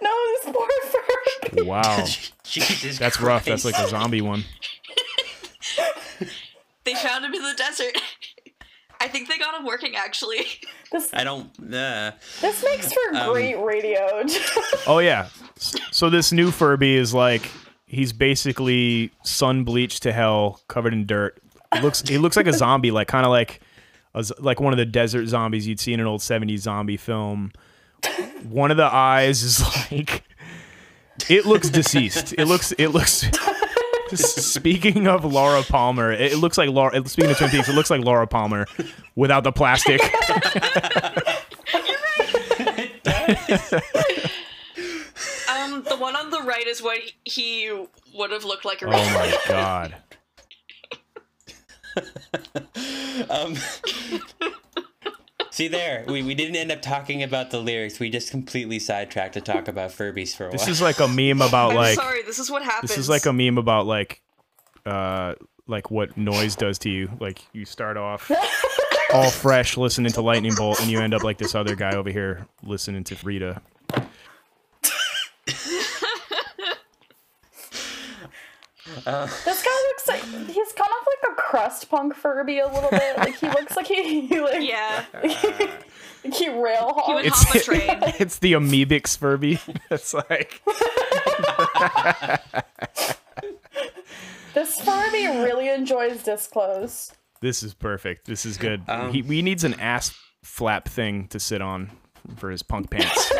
no, this poor Furby. wow. Jesus That's rough. That's like a zombie one. They found him in the desert. I think they got him working actually. This I don't. Uh, this makes for Um, great radio. Oh yeah. So this new Furby is like he's basically sun bleached to hell, covered in dirt. He looks he looks like a zombie, like kind of like a z like one of the desert zombies you'd see in an old 70s zombie film. One of the eyes is like it looks deceased. It looks it looks Speaking of Laura Palmer, it looks like Laura. Speaking of Twin Peaks, it looks like Laura Palmer without the plastic. Um, the one on the right is what he would have looked like Oh my god! Um, see there, we, we didn't end up talking about the lyrics. We just completely sidetracked to talk about Furbies for a while. This is like a meme about I'm like sorry. This is what happens. This is like a meme about like uh like what noise does to you. Like you start off all fresh listening to Lightning Bolt and you end up like this other guy over here listening to Rita. This guy looks like he's kind of like a crust punk Furby a little bit. Like he looks like he, he like, yeah. like he rail He would hogs. hop a train. it's the amoebic Furby. It's like This Furby really enjoys disclose. this is perfect. This is good. Um, he, he needs an ass flap thing to sit on for his punk pants.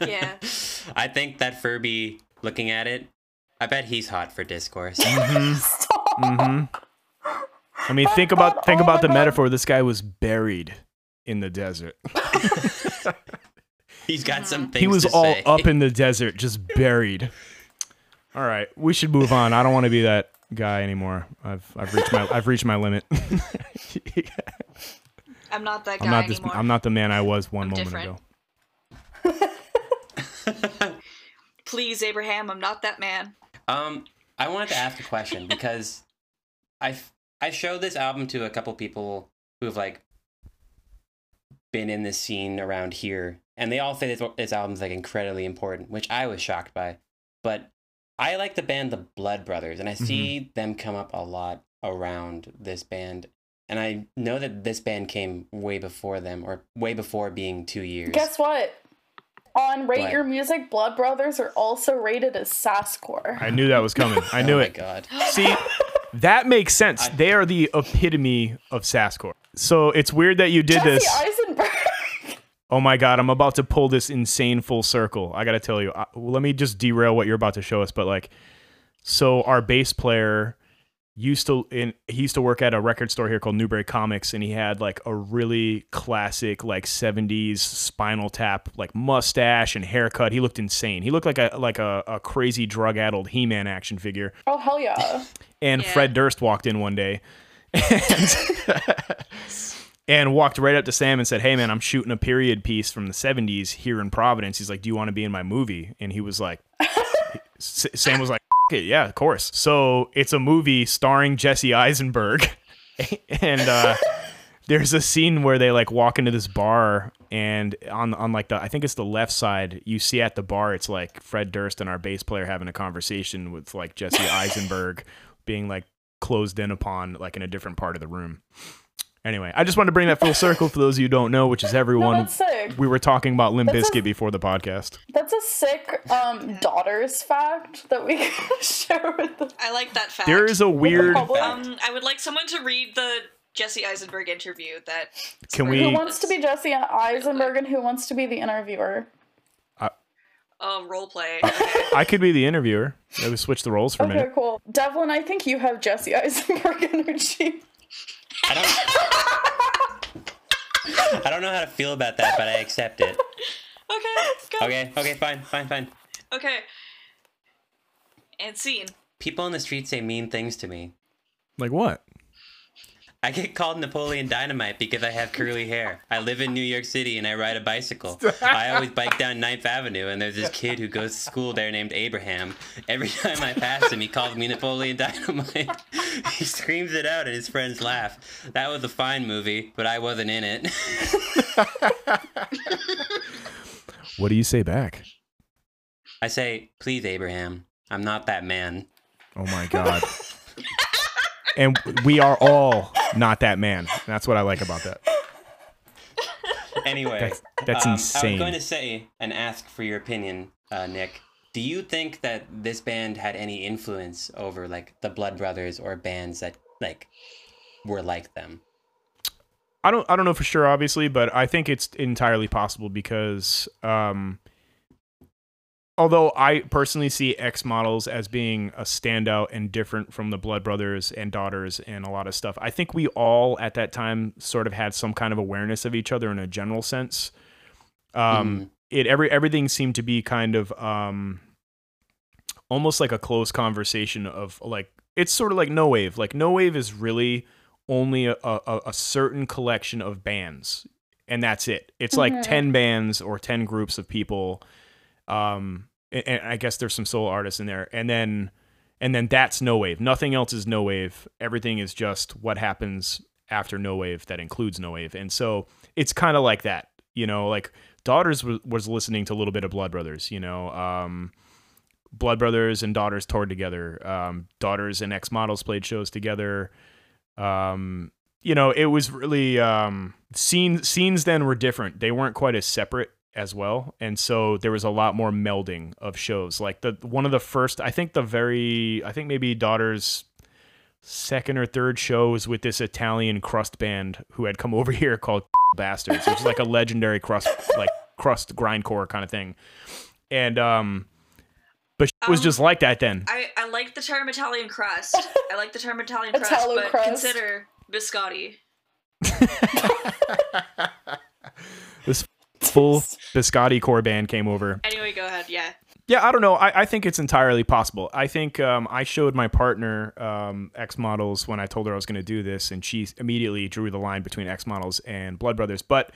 Yeah. I think that Furby, looking at it, I bet he's hot for discourse. Mm hmm mm-hmm. I mean, think about think about the metaphor. This guy was buried in the desert. he's got some things he was to all say. up in the desert, just buried. All right, we should move on. I don't want to be that guy anymore. I've I've reached my I've reached my limit. I'm not that guy I'm not this. anymore. I'm not the man I was one I'm moment different. ago. Please, Abraham, I'm not that man. Um, I wanted to ask a question because I've I showed this album to a couple people who have like been in this scene around here, and they all say this, this album's like incredibly important, which I was shocked by. But I like the band The Blood Brothers, and I see them come up a lot around this band. And I know that this band came way before them, or way before being two years. Guess what? On Rate What? Your Music, Blood Brothers are also rated as Sasscore. I knew that was coming. I knew oh it. my god. See, that makes sense. they are the epitome of Sasscore. So it's weird that you did Jesse this. Eisenberg. Oh my god, I'm about to pull this insane full circle. I gotta tell you. I, let me just derail what you're about to show us. But like, so our bass player used to in he used to work at a record store here called Newbury Comics, and he had like a really classic like '70s Spinal Tap like mustache and haircut. He looked insane. He looked like a like a, a crazy drug addled He-Man action figure. Oh hell yeah! And Yeah. Fred Durst walked in one day and, and walked right up to Sam and said, Hey, man, I'm shooting a period piece from the 70s here in Providence. He's like, Do you want to be in my movie? And he was like, S- Sam was like, "F- it, Yeah, of course. So it's a movie starring Jesse Eisenberg. and, uh, there's a scene where they like walk into this bar and on on like the I think it's the left side you see at the bar it's like Fred Durst and our bass player having a conversation with like Jesse Eisenberg being like closed in upon like in a different part of the room. Anyway, I just wanted to bring that full circle for those of you who don't know, which is everyone. that's sick. We were talking about Limp That's a- Bizkit before the podcast. That's a sick um, daughters fact that we can share with the, I like that fact. There is a weird. Um, I would like someone to read the Jesse Eisenberg interview that. Can we? who wants to be Jesse Eisenberg and who wants to be the interviewer? Oh, role play. Uh, I could be the interviewer. Maybe switch the roles for a Okay, cool. Devlin, I think you have Jesse Eisenberg energy. I don't. I don't know how to feel about that, but I accept it. okay. Go. Okay, okay, fine, fine, fine. Okay. And scene. People on the street say mean things to me. Like what? I get called Napoleon Dynamite because I have curly hair. I live in New York City and I ride a bicycle. I always bike down 9th Avenue and there's this kid who goes to school there named Abraham. Every time I pass him, he calls me Napoleon Dynamite. he screams it out and his friends laugh. That was a fine movie, but I wasn't in it. What do you say back? I say, please, Abraham, I'm not that man. Oh my god. and we are all not that man. That's what I like about that. Anyway, That's- that's um, I insane. was going to say and ask for your opinion, uh, Nick. Do you think that this band had any influence over like the Blood Brothers or bands that like were like them? I don't I don't know for sure obviously, but I think it's entirely possible because um although I personally see Ex models as being a standout and different from the Blood Brothers and Daughters and a lot of stuff. I think we all at that time sort of had some kind of awareness of each other in a general sense. Um it every everything seemed to be kind of um almost like a close conversation of like it's sort of like no wave. Like no wave is really only a, a, a certain collection of bands and that's it it's like 10 bands or 10 groups of people um and, and i guess there's some solo artists in there. And then and then that's no wave. Nothing else is no wave. Everything is just what happens after no wave that includes no wave. And so it's kind of like that you know like daughters was, was listening to a little bit of blood brothers you know um blood brothers and daughters toured together. Um daughters and x models played shows together. Um you know it was really um scenes scenes then were different. They weren't quite as separate as well and so there was a lot more melding of shows like the one of the first i think the very i think maybe daughters second or third shows with this italian crust band who had come over here called bastards which is like a legendary crust like crust grindcore kind of thing and um but it was Um, just like that then I, I like the term Italian crust. I like the term Italian crust, Italo but crust. consider biscotti. this full biscotti core band came over Anyway, go ahead. Yeah. Yeah, I don't know. I, I think it's entirely possible. I think um, I showed my partner um, Ex Models when I told her I was going to do this, and she immediately drew the line between Ex Models and Blood Brothers. But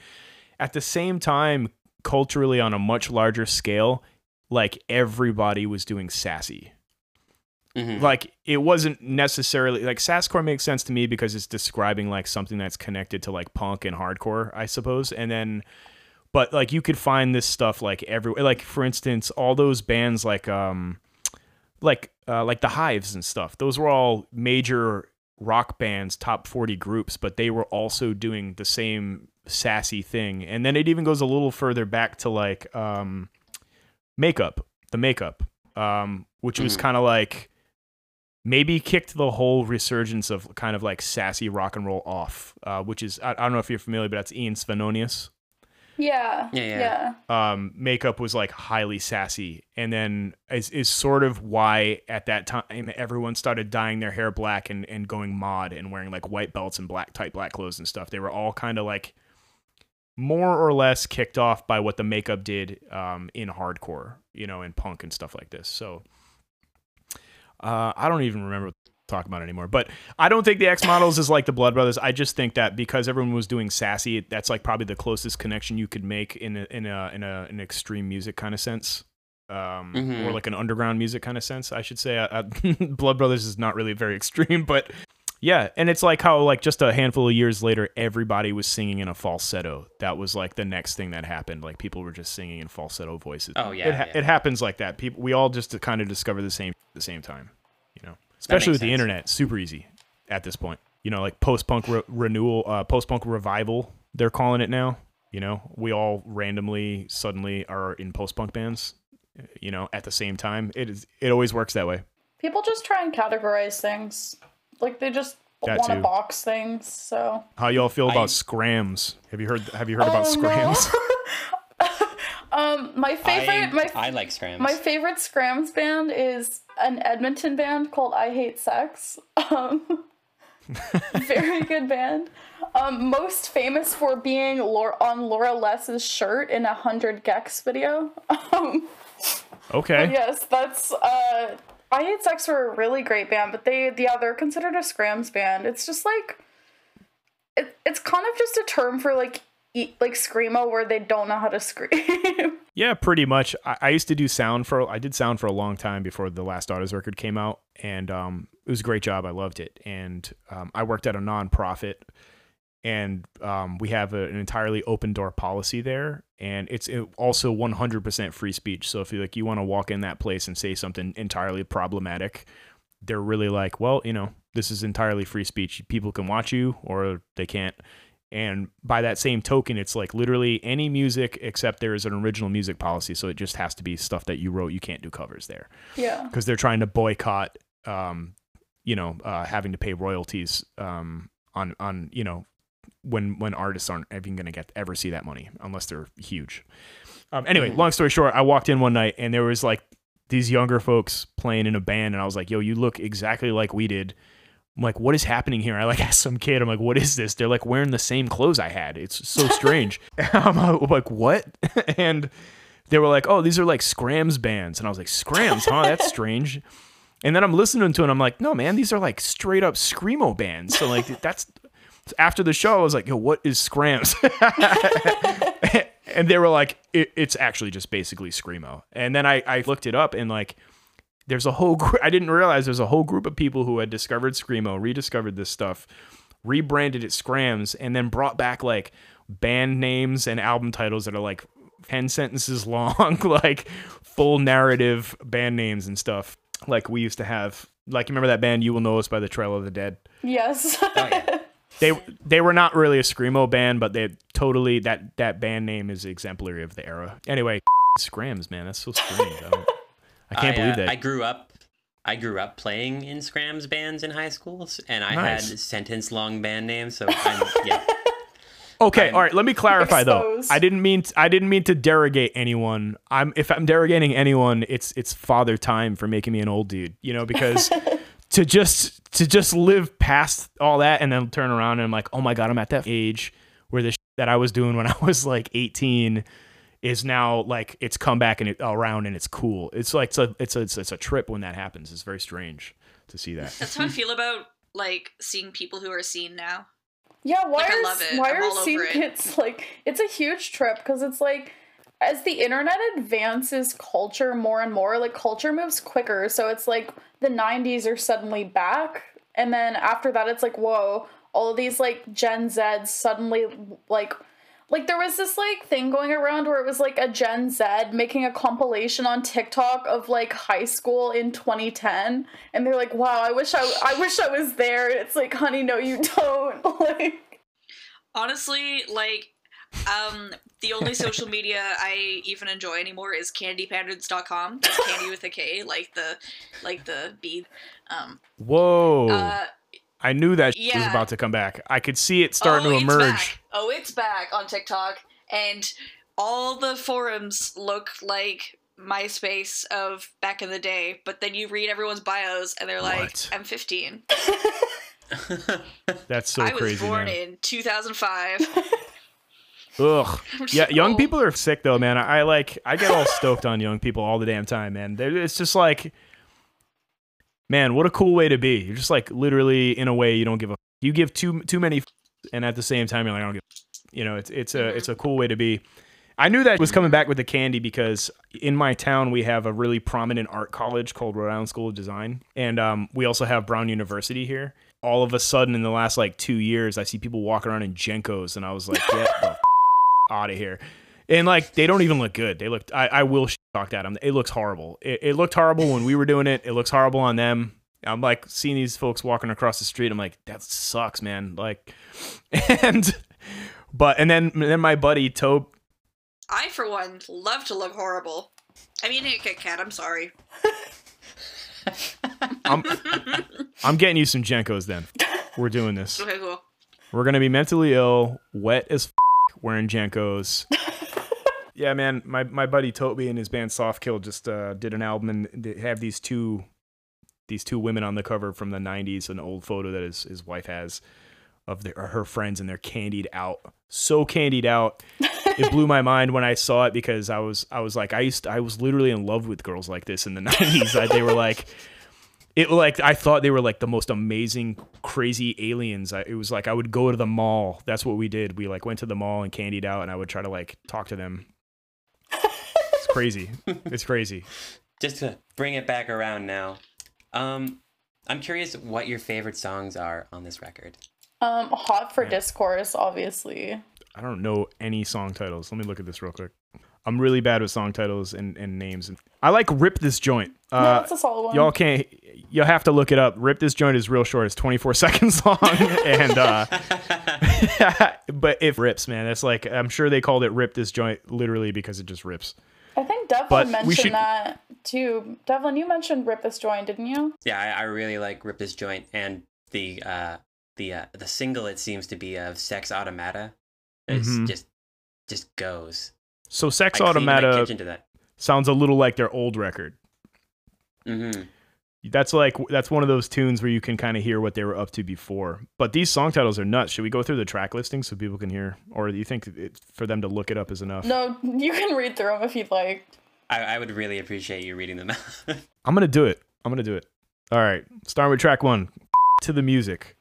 at the same time, culturally on a much larger scale, like everybody was doing sassy. Mhm. Like it wasn't necessarily like sasscore makes sense to me because it's describing like something that's connected to like punk and hardcore, I suppose. And then but like you could find this stuff like everywhere like for instance all those bands like um like uh like the hives and stuff those were all major rock bands top 40 groups but they were also doing the same sassy thing and then it even goes a little further back to like um makeup the makeup um which was Mhm. kind of like maybe kicked the whole resurgence of kind of like sassy rock and roll off uh which is i, I don't know if you're familiar but that's ian svenonius Yeah. Yeah, yeah. Yeah. um, makeup was like highly sassy, and then is, is sort of why at that time everyone started dyeing their hair black and, and going mod and wearing like white belts and black tight black clothes and stuff. They were all kind of like more or less kicked off by what the makeup did um, in hardcore, you know, in punk and stuff like this. So uh, I don't even remember what to talk about anymore. But I don't think the Ex models is like the Blood Brothers. I just think that because everyone was doing sassy, that's like probably the closest connection you could make in a, in a in a an extreme music kind of sense. Um, Mhm. or like an underground music kind of sense, I should say. I, I, Blood Brothers is not really very extreme, but yeah, and it's like how like just a handful of years later, everybody was singing in a falsetto. That was like the next thing that happened. Like people were just singing in falsetto voices. Oh, yeah, it, ha- yeah. it happens like that. People, we all just kind of discover the same at the same time. You know, especially makes with the internet, super easy at this point. you know, like post punk re- renewal, uh, post punk revival. They're calling it now. You know, we all randomly suddenly are in post punk bands. You know, at the same time, it is. It always works that way. People just try and categorize things. Like they just want to box things. So How y'all feel about I- skramz? Have you heard? Have you heard about skramz? no. skramz? um my favorite I, my I like Skramz. my favorite Skramz band is an Edmonton band called I Hate Sex. Um very good band. Um most famous for being Laura, on Laura Les's shirt in a 100 gecs video. Um Okay. Yes, that's uh I Hate Sex were a really great band, but they yeah, they're considered a skramz band. It's just like it, it's kind of just a term for like like screamo where they don't know how to scream. Yeah, pretty much. I, I used to do sound for I did sound for a long time before the last Daughters record came out, and um, it was a great job. I loved it, and um, I worked at a nonprofit, and um, we have a, an entirely open door policy there, and it's also 100% free speech. So if you like you want to walk in that place and say something entirely problematic, they're really like, well, you know, this is entirely free speech. People can watch you or they can't. And by that same token, it's like literally any music except there is an original music policy. So it just has to be stuff that you wrote. You can't do covers there yeah. because they're trying to boycott, um, you know, uh, having to pay royalties um, on on you know when when artists aren't even going to get ever see that money unless they're huge. Um, anyway, long story short, I walked in one night and there was like these younger folks playing in a band, and I was like, "Yo, you look exactly like we did." I'm like, "What is happening here?" I like asked some kid, "I'm like, what is this?" They're like wearing the same clothes I had. It's so strange. I'm uh, like, "What?" and they were like, "Oh, these are like Skramz bands," and I was like, "Skramz, huh? That's strange." And then I'm listening to it, and I'm like, "No, man, these are like straight up screamo bands." So like, that's after the show, I was like, "Yo, what is Skramz?" and they were like, it, "It's actually just basically screamo." And then I I looked it up, and like, there's a whole gr- I didn't realize there's a whole group of people who had discovered screamo, rediscovered this stuff, rebranded it Skramz, and then brought back like band names and album titles that are like 10 sentences long, like full narrative band names and stuff. Like we used to have, like, you remember that band, You Will Know Us by the Trail of the Dead? Yes. oh yeah. They they were not really a screamo band, but they totally that that band name is exemplary of the era. Anyway, Skramz, man, that's so strange. I, can't I, believe uh, that. I grew up. I grew up playing in Skramz bands in high school, s- and I Nice. had sentence-long band names. So I'm, yeah, Okay, I'm- all right. Let me clarify though. I didn't mean I didn't mean to derogate anyone. I'm if I'm derogating anyone, it's it's father time for making me an old dude. You know, because to just to just live past all that and then turn around and I'm like, oh my god, I'm at that age where the shit that I was doing when I was like 18 is now like it's come back and it around and it's cool. It's like it's a it's a it's, it's a trip when that happens. It's very strange to see that. That's how I feel about like seeing people who are seen now. Yeah, why Like, I are love it. why I'm are all over scene it. kids like? It's a huge trip because it's like as the internet advances culture more and more, like culture moves quicker. So it's like the '90s are suddenly back, and then after that, it's like whoa, all of these like Gen Zs suddenly like. Like there was this like thing going around where it was like a Gen Z making a compilation on TikTok of like high school in 2010 and they're like, "Wow, I wish I I wish I was there." And it's like, "Honey, no you don't." like Honestly, like, um, the only social media I even enjoy anymore is candypandas.com. That's candy with a K, like the like the bead. Um, Whoa. uh, I knew that shit was about to come back. I could see it starting oh, to emerge. Back. Oh, it's back on TikTok, and all the forums look like MySpace of back in the day. But then you read everyone's bios, and they're like, What? "I'm 15. That's so crazy. I was born man. in 2005." Ugh. I'm Yeah, young old. people are sick though, man. I, I like I get all stoked on young people all the damn time, man. They're, it's just like, man, what a cool way to be. You're just like literally in a way you don't give a. You give too too many, and at the same time you're like I don't give. You know, it's it's a it's a cool way to be. I knew that was coming back with the candy because in my town we have a really prominent art college called Rhode Island School of Design, and um, we also have Brown University here. All of a sudden, in the last like two years, I see people walking around in JNCOs, and I was like, get the f- out of here. And like they don't even look good. They look. I, I will sh- talk at them. It looks horrible. It, it looked horrible when we were doing it. It looks horrible on them. I'm like seeing these folks walking across the street. I'm like, that sucks, man. Like, and but and then then my buddy Tobe. I, for one, love to look horrible. I mean, hey, Kit Kat, I'm sorry. I'm I'm getting you some JNCOs. Then we're doing this. Okay, cool. We're gonna be mentally ill, wet as f- wearing JNCOs. Yeah, man. My my buddy Toby and his band Soft Kill just uh, did an album and they have these two these two women on the cover from the '90s, an old photo that his his wife has of their her friends, and they're candied out, so candied out. it blew my mind when I saw it because I was I was like I used I was literally in love with girls like this in the '90s. I, they were like it like I thought they were like the most amazing, crazy aliens. I, it was like I would go to the mall. That's what we did. We like went to the mall and candied out, and I would try to like talk to them. It's crazy. It's crazy. Just to bring it back around now, um, I'm curious what your favorite songs are on this record. Um, hot for discourse, obviously. I don't know any song titles. Let me look at this real quick. I'm really bad with song titles and, and names. I like "Rip This Joint." No, Uh, that's a solid one. y'all can't. You'll have to look it up. "Rip This Joint" is real short. It's 24 seconds long, and uh, but if rips, man, It's like I'm sure they called it "Rip This Joint" literally because it just rips. I think Devlin But mentioned should- that too. Devlin, you mentioned Rip This Joint, didn't you? Yeah, I, I really like "Rip This Joint" and the uh, the uh, the single. It seems to be of "Sex Automata." It's Mhm. just just goes. So "Sex I cleaned my Automata" kitchen to that. Sounds a little like their old record. hmm That's like that's one of those tunes where you can kind of hear what they were up to before. But these song titles are nuts. Should we go through the track listing so people can hear, or do you think it, for them to look it up is enough? No, you can read through them if you'd like. I, I would really appreciate you reading them. I'm gonna do it. I'm gonna do it. All right. Starting with track one, to the music.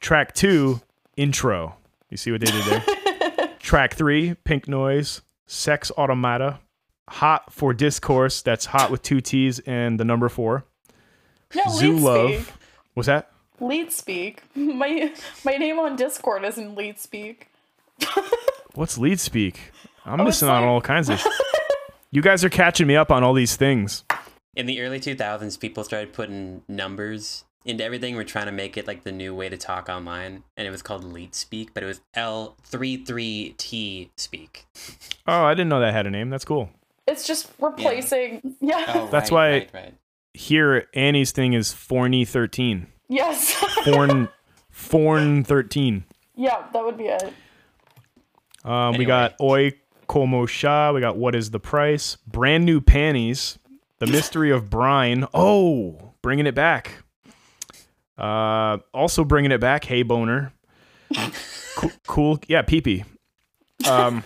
Track two, intro. You see what they did there? track three, pink noise, sex automata, hot for discourse. That's hot with two T's and the number four. No, Zoo lead love. speak. What's that? Leet speak. My my name on Discord isn't leet speak. What's leet speak? I'm Oh, missing out on like- all kinds of. you guys are catching me up on all these things. In the early 2000s, people started putting numbers into everything. We're trying to make it like the new way to talk online, and it was called Leet Speak, but it was L33T Speak. Oh, I didn't know that had a name. That's cool. It's just replacing. Yeah. Oh, That's right, why- Right, right. Here, Annie's thing is Forny thirteen. Yes. Forn, Forn thirteen. yeah, that would be it. Um, We got Oi Como Sha. We got What is the Price? Brand new panties. The Mystery of Brine. Oh, bringing it back. Uh, also bringing it back. Hey Boner. cool, cool. Yeah, Peepee. Um,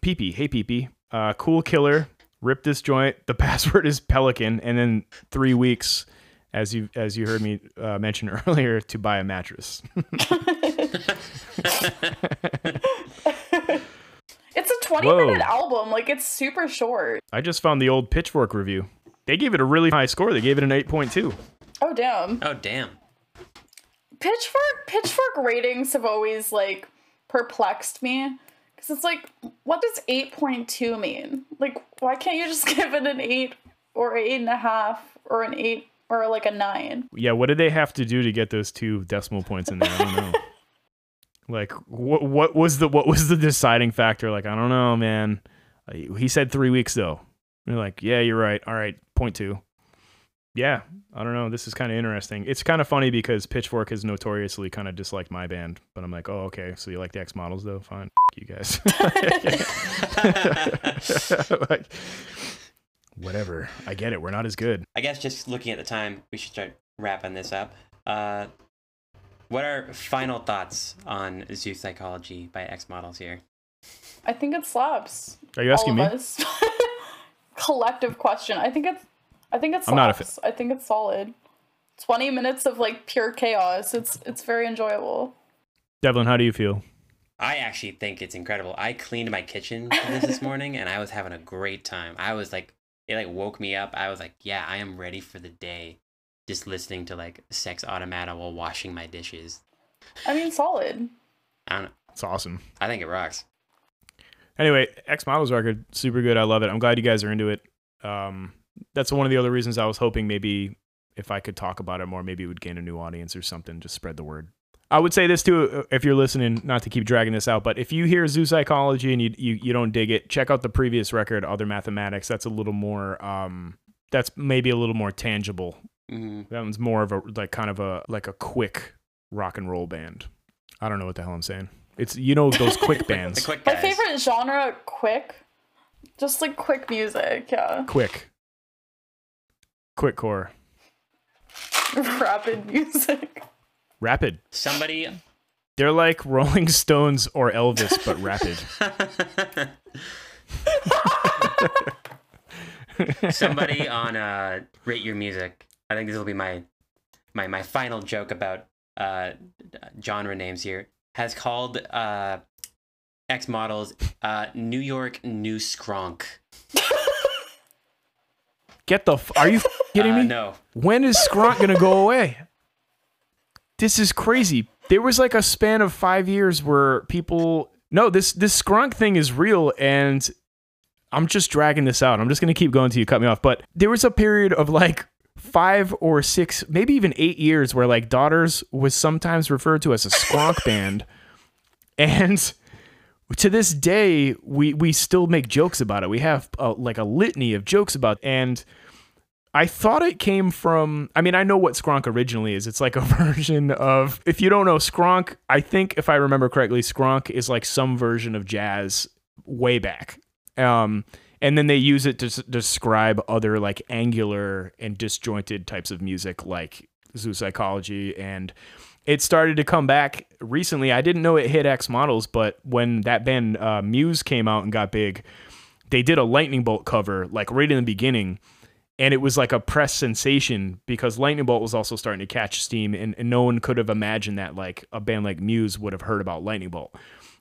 Peepee. Hey Peepee. Uh, cool Killer. Rip this joint. The password is Pelican. And then three weeks, as you as you heard me uh, mention earlier, to buy a mattress. It's a 20 Whoa. minute album. Like it's super short. I just found the old Pitchfork review. They gave it a really high score. They gave it an 8.2. Oh damn. Oh, damn. Pitchfork Pitchfork ratings have always like perplexed me because it's like, what does 8.2 mean? Like, why can't you just give it an eight or eight and a half or an eight or like a nine? Yeah, what did they have to do to get those two decimal points in there? I don't know. like, what what was the what was the deciding factor? Like, I don't know, man. Uh, He said three weeks though. And you're like, yeah, you're right. All right, point two. Yeah, I don't know. This is kind of interesting. It's kind of funny because Pitchfork has notoriously kind of disliked my band, but I'm like, oh, okay. So you like the Ex Models though? Fine, you guys. like, whatever. I get it. We're not as good. I guess just looking at the time, we should start wrapping this up. Uh, what are final thoughts on Zoo Psychology by Ex Models here? I think it slaps. Are you asking me? Collective question. I think it's. I think it slaps. I'm not a fa- I think it's solid. Twenty minutes of like pure chaos. It's it's very enjoyable. Devlin, how do you feel? I actually think it's incredible. I cleaned my kitchen this this morning, and I was having a great time. I was like, it like woke me up. I was like, yeah, I am ready for the day. Just listening to like Sex Automata while washing my dishes. I mean, solid. I don't know. It's awesome. I think it rocks. Anyway, Ex Models record, super good. I love it. I'm glad you guys are into it. Um, that's one of the other reasons I was hoping maybe if I could talk about it more, maybe it would gain a new audience or something. Just spread the word. I would say this too, uh, if you're listening, not to keep dragging this out, but if you hear zoo psychology and you you, you don't dig it, check out the previous record, Other Mathematics. That's a little more, um, that's maybe a little more tangible. hmm That one's more of a like kind of a like a quick rock and roll band. I don't know what the hell I'm saying. It's you know those quick bands, quick My favorite genre, quick. Just like quick music, yeah. quick, quick core, Rapid music. Rapid. Somebody They're like Rolling Stones or Elvis, but rapid. somebody on uh rate your music i think this will be my my my final joke about uh genre names here has called uh ex models uh new york new skronk Get the. F- are you kidding uh, me? no When is Skronk gonna go away? This is crazy. There was like a span of five years where people. No, this this Skronk thing is real, and I'm just dragging this out. I'm just gonna keep going till you cut me off. But there was a period of like five or six, maybe even eight years, where like Daughters was sometimes referred to as a Skronk band, and to this day we we still make jokes about it. We have uh, like a litany of jokes about, and I thought it came from. I mean, I know what Skronk originally is. It's like a version of. If you don't know Skronk, I think if I remember correctly, Skronk is like some version of jazz way back. Um, and then they use it to s- describe other like angular and disjointed types of music, like zoo psychology and it started to come back recently. I didn't know it hit Ex models, but when that band uh, Muse came out and got big, they did a Lightning Bolt cover like right in the beginning, and it was like a press sensation because Lightning Bolt was also starting to catch steam, and, and no one could have imagined that like a band like Muse would have heard about Lightning Bolt.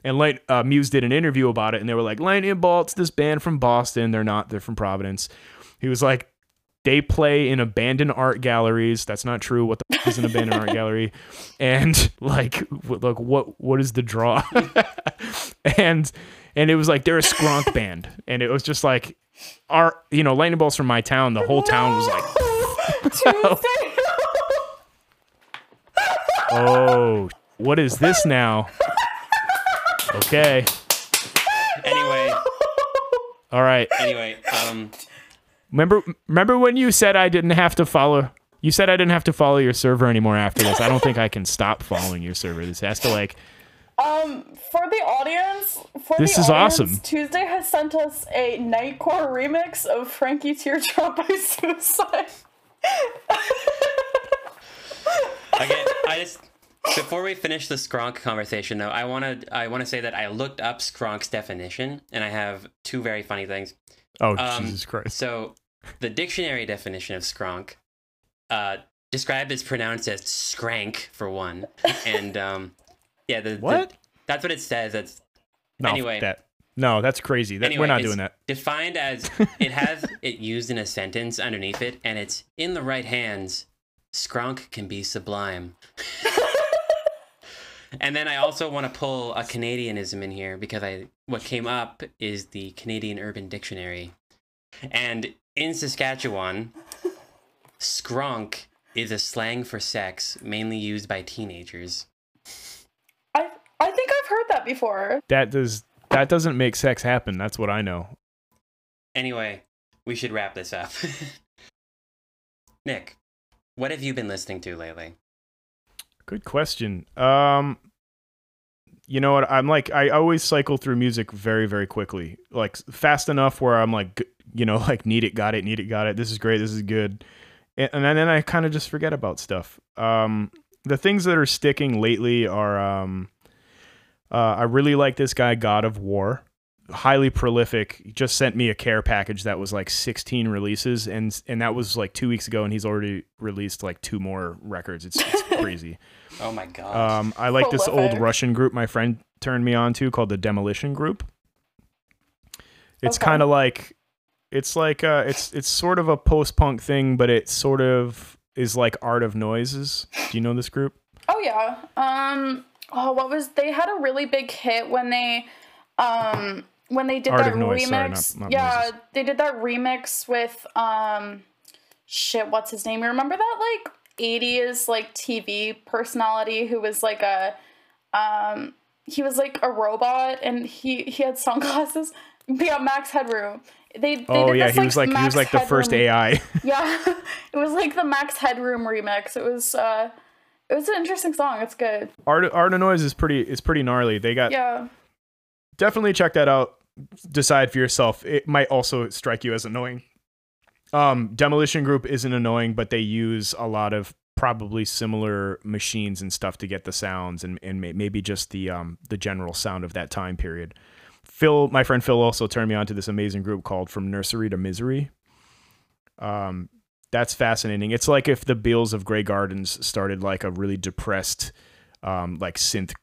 And Light, uh, Muse did an interview about it, and they were like, "Lightning Bolt's this band from Boston. They're not. They're from Providence." He was like, they play in abandoned art galleries. That's not true. What the f- is an abandoned art gallery? And like, w- like what what is the draw? and and it was like they're a skronk band, and it was just like our you know lightning bolts from my town. The whole town was like, oh, what is this now? Okay, anyway all right. anyway um Remember remember when you said I didn't have to follow you said I didn't have to follow your server anymore after this. I don't think I can stop following your server. This has to like Um, for the audience, for This the is audience, awesome. Tuesday has sent us a Nightcore remix of Frankie Teardrop by Suicide. Again, I just before we finish the Skronk conversation, though, I want to I want to say that I looked up Skronk's definition, and I have two very funny things. oh Um, Jesus Christ. So, the dictionary definition of skronk, uh, described as pronounced as skrank for one, and um, yeah, the, the- that's what it says. That's No, anyway. that no, that's crazy. That, anyway, we're not doing that. Defined as it has it used in a sentence underneath it, and it's in the right hands. Skronk can be sublime. and then I also want to pull a Canadianism in here because I what came up is the Canadian Urban Dictionary, and in Saskatchewan, skronk is a slang for sex mainly used by teenagers. I I think I've heard that before. That does that doesn't make sex happen. That's what I know. Anyway, we should wrap this up. Nick, what have you been listening to lately? Good question. Um you know what? I'm like I always cycle through music very very quickly. Like fast enough where I'm like you know like need it got it need it got it. This is great. This is good. And, and then I kind of just forget about stuff. Um the things that are sticking lately are um uh, I really like this guy God of War. Highly prolific. He just sent me a care package that was like 16 releases and and that was like 2 weeks ago and he's already released like two more records. It's, it's crazy. Oh my god. Um, I like this old Russian group my friend turned me on to called the Demolition Group. It's Okay. kind of like it's like uh it's it's sort of a post-punk thing, but it sort of is like Art of Noises. Do you know this group? Oh yeah. Um. Oh, what was they had a really big hit when they, um, when they did Art that Noise, sorry, remix. not- not yeah, Noises. they did that remix with um, shit, what's his name? You remember that like 80s like TV personality who was like a um he was like a robot and he he had sunglasses. Yeah, Max Headroom. They, they Oh yeah, this, he was like he was like the first AI. Yeah, it was like the Max Headroom remix. It was uh, it was an interesting song. It's good. Art Art of Noise is pretty is pretty gnarly. They got Yeah, definitely check that out. Decide for yourself. It might also strike you as annoying. Um, Demolition Group isn't annoying, but they use a lot of probably similar machines and stuff to get the sounds and, and may- maybe just the um the general sound of that time period. Phil, my friend Phil, also turned me on to this amazing group called From Nursery to Misery. Um, that's fascinating. It's like if the Beales of Grey Gardens started like a really depressed, um, like synth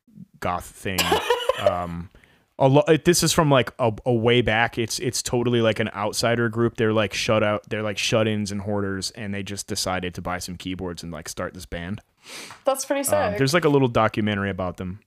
goth thing. um, a lo- this is from like a, a way back. It's it's totally like an outsider group. They're like shut out. They're like shut-ins and hoarders, and they just decided to buy some keyboards and like start this band. that's pretty sick. Um, there's like a little documentary about them.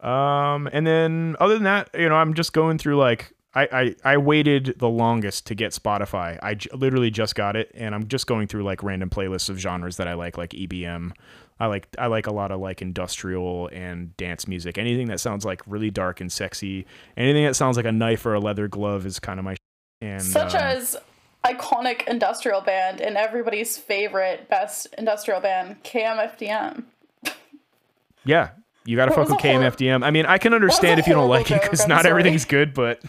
Um, and then other than that, you know, I'm just going through like I I, I waited the longest to get Spotify. I j- literally just got it, and I'm just going through like random playlists of genres that I like, like EBM. I like I like a lot of like industrial and dance music. Anything that sounds like really dark and sexy. Anything that sounds like a knife or a leather glove is kind of my. sh- And Such um, as iconic industrial band and everybody's favorite best industrial band, KMFDM. Yeah, you got to That fuck with KMFDM. I mean, I can understand if you don't like it because not everything's good, but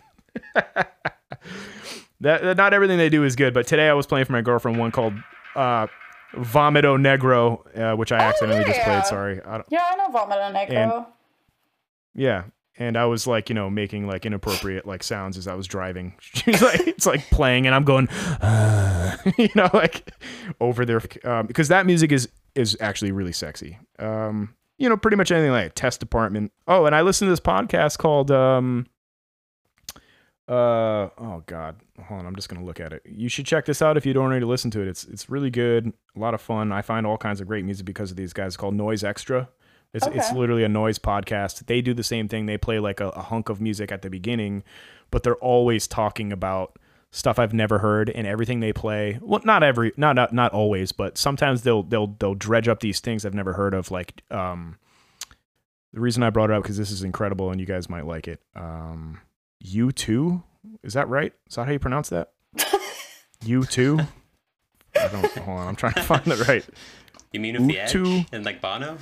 that, that- not everything they do is good. But today I was playing for my girlfriend one called uh, Vomito Negro, uh, which I accidentally just yeah. played. Sorry. I don't, Yeah, I know Vomito Negro. And- yeah. And I was like, you know, making like inappropriate like sounds as I was driving. She's like, it's like playing, and I'm going, uh, you know, like over there um, because that music is is actually really sexy. Um, you know, pretty much anything like Test Department. Oh, and I listened to this podcast called um, uh, oh god, hold on, I'm just gonna look at it. You should check this out if you don't already listen to it. It's it's really good, a lot of fun. I find all kinds of great music because of these guys. It's called Noise Extra. It's it's literally a noise podcast. They do the same thing. They play like a, a hunk of music at the beginning, but they're always talking about stuff I've never heard and everything they play. Well, not every, not not not always, but sometimes they'll they'll they'll dredge up these things I've never heard of. Like um, the reason I brought it up because this is incredible and you guys might like it. Um, U two, is that right? Is that how you pronounce that? U two. I don't. Hold on, I'm trying to find it right. You mean with the edge Utu. and like Bono?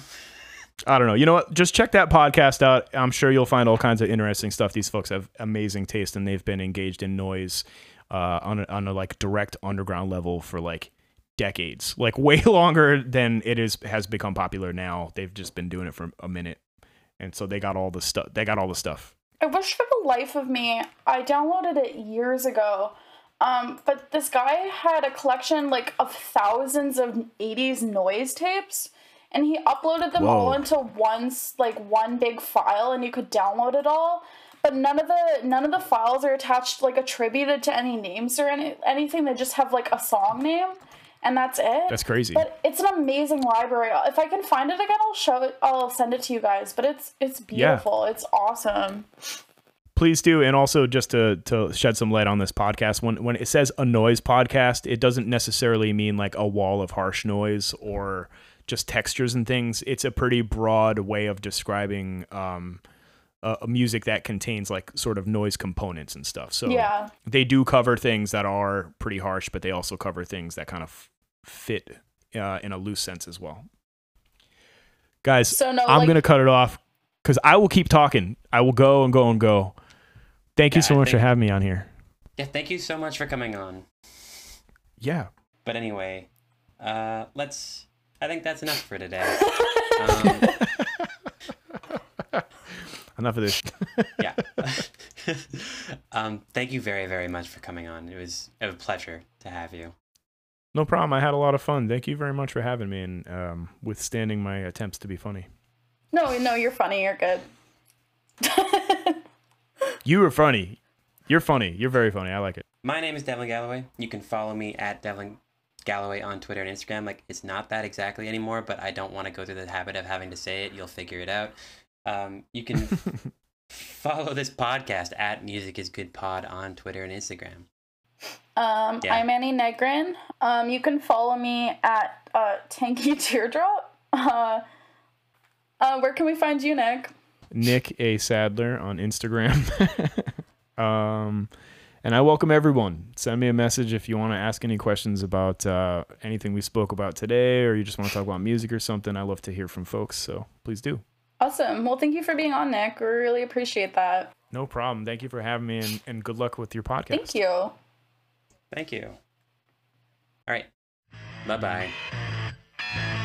I don't know. You know what? Just check that podcast out. I'm sure you'll find all kinds of interesting stuff. These folks have amazing taste, and they've been engaged in noise uh, on a, on a like direct underground level for like decades, like way longer than it is has become popular now. They've just been doing it for a minute, and so they got all the stuff. They got all the stuff. I wish for the life of me, I downloaded it years ago. Um, but this guy had a collection like of thousands of 80s noise tapes and he uploaded them all into one like one big file and you could download it all. But none of the none of the files are attached like attributed to any names or any anything. They just have like a song name and that's it. That's crazy. But it's an amazing library. If I can find it again, I'll show it. I'll send it to you guys. But it's it's beautiful. It's awesome. please do and also just to to shed some light on this podcast when when it says a noise podcast it doesn't necessarily mean like a wall of harsh noise or just textures and things it's a pretty broad way of describing um a, a music that contains like sort of noise components and stuff so Yeah. they do cover things that are pretty harsh but they also cover things that kind of fit uh, in a loose sense as well guys So no, i'm like- gonna cut it off because i will keep talking i will go and go and go thank you so I much for having me on here Yeah, thank you so much for coming on. yeah But anyway, uh, let's. I think that's enough for today. um, enough of this yeah. um, thank you very, very much for coming on. It was a pleasure to have you. no problem i had a lot of fun thank you very much for having me and um, withstanding my attempts to be funny No, no, you're funny. You're good. you were funny you're funny you're very funny i like it My name is Devlin Galloway. You can follow me at Devlin Galloway on Twitter and Instagram. Like it's not that exactly anymore, but I don't want to go through the habit of having to say it. You'll figure it out. Um, you can follow this podcast at Music is Good Pod on Twitter and Instagram. Um, Yeah. I'm Annie Negrin. Um, you can follow me at uh, Tanky Teardrop. Uh, uh, where can we find you, Nick? Nick A. Sadler on Instagram. um, and I welcome everyone. Send me a message if you want to ask any questions about uh, anything we spoke about today, or you just want to talk about music or something. I love to hear from folks, so please do. Awesome. Well, thank you for being on, Nick. We really appreciate that. No problem. Thank you for having me, and, and good luck with your podcast. Thank you. Thank you. All right. Bye bye.